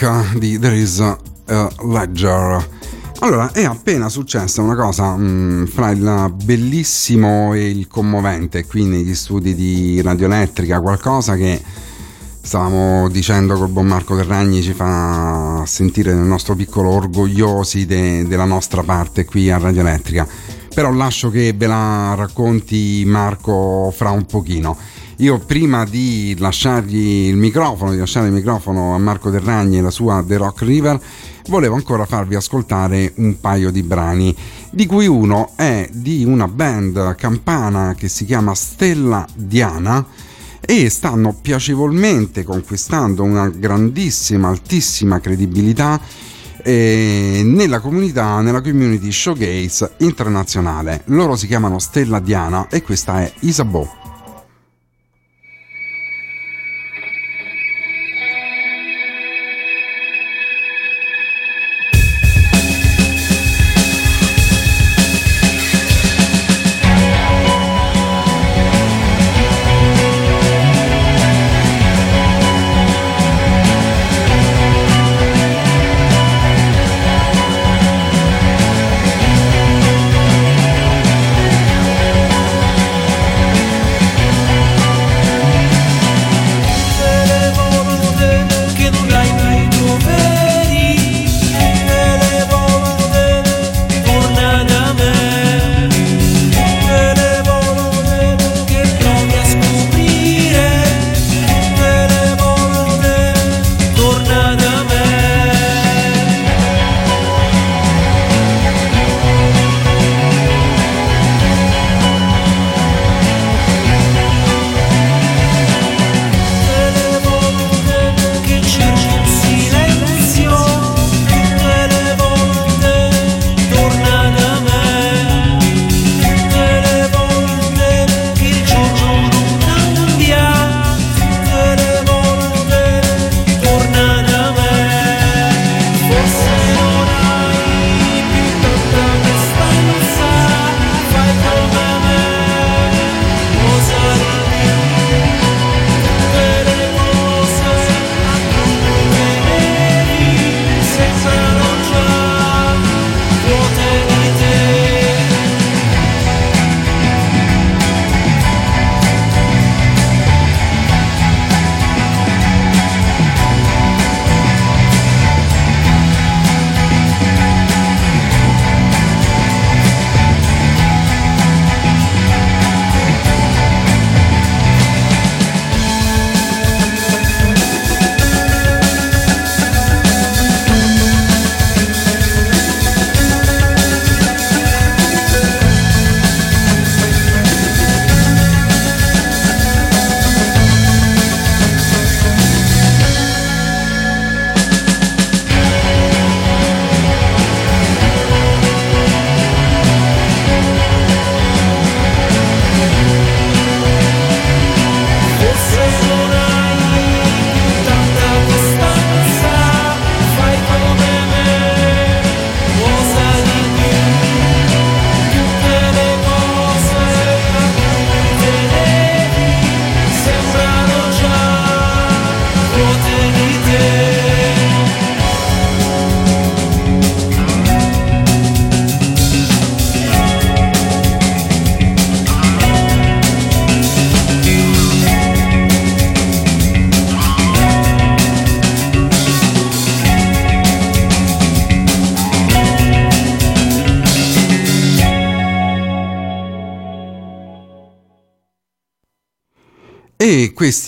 Pink di There is a Ledger. Allora, è appena successa una cosa mh, fra il bellissimo e il commovente qui negli studi di Radioelettrica, qualcosa che stavamo dicendo col buon Marco Terragni ci fa sentire nel nostro piccolo orgogliosi de- della nostra parte qui a Radioelettrica. Però lascio che ve la racconti Marco fra un pochino. Io prima di lasciargli il microfono, di lasciare il microfono a Marco Terragni e la sua The Rock River, volevo ancora farvi ascoltare un paio di brani, di cui uno è di una band campana che si chiama Stella Diana e stanno piacevolmente conquistando una grandissima, altissima credibilità eh, nella comunità, nella community showcase internazionale. Loro si chiamano Stella Diana e questa è Isabeau.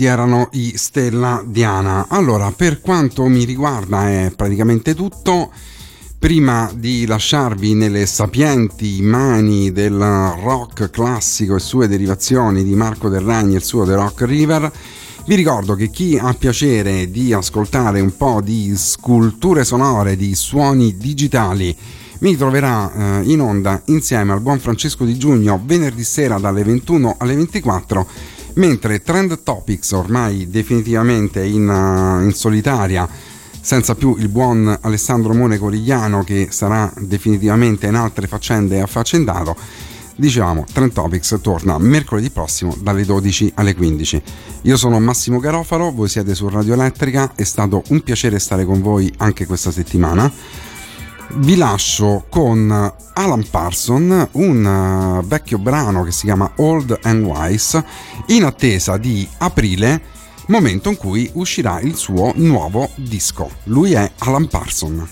Questi erano i Stella Diana. Allora, per quanto mi riguarda è praticamente tutto. Prima di lasciarvi nelle sapienti mani del rock classico e sue derivazioni di Marco Terragni e il suo The Rock River, vi ricordo che chi ha piacere di ascoltare un po' di sculture sonore, di suoni digitali, mi troverà eh, in onda insieme al buon Francesco Di Giugno venerdì sera dalle 21 alle 24 mentre Trend Topics ormai definitivamente in, uh, in solitaria senza più il buon Alessandro Mone Corigliano che sarà definitivamente in altre faccende affaccendato dicevamo Trend Topics torna mercoledì prossimo dalle 12 alle 15 io sono Massimo Garofalo voi siete su Radio Elettrica è stato un piacere stare con voi anche questa settimana vi lascio con Alan Parson, un eh, vecchio brano che si chiama Old and Wise, in attesa di aprile, momento in cui uscirà il suo nuovo disco. Lui è Alan Parson.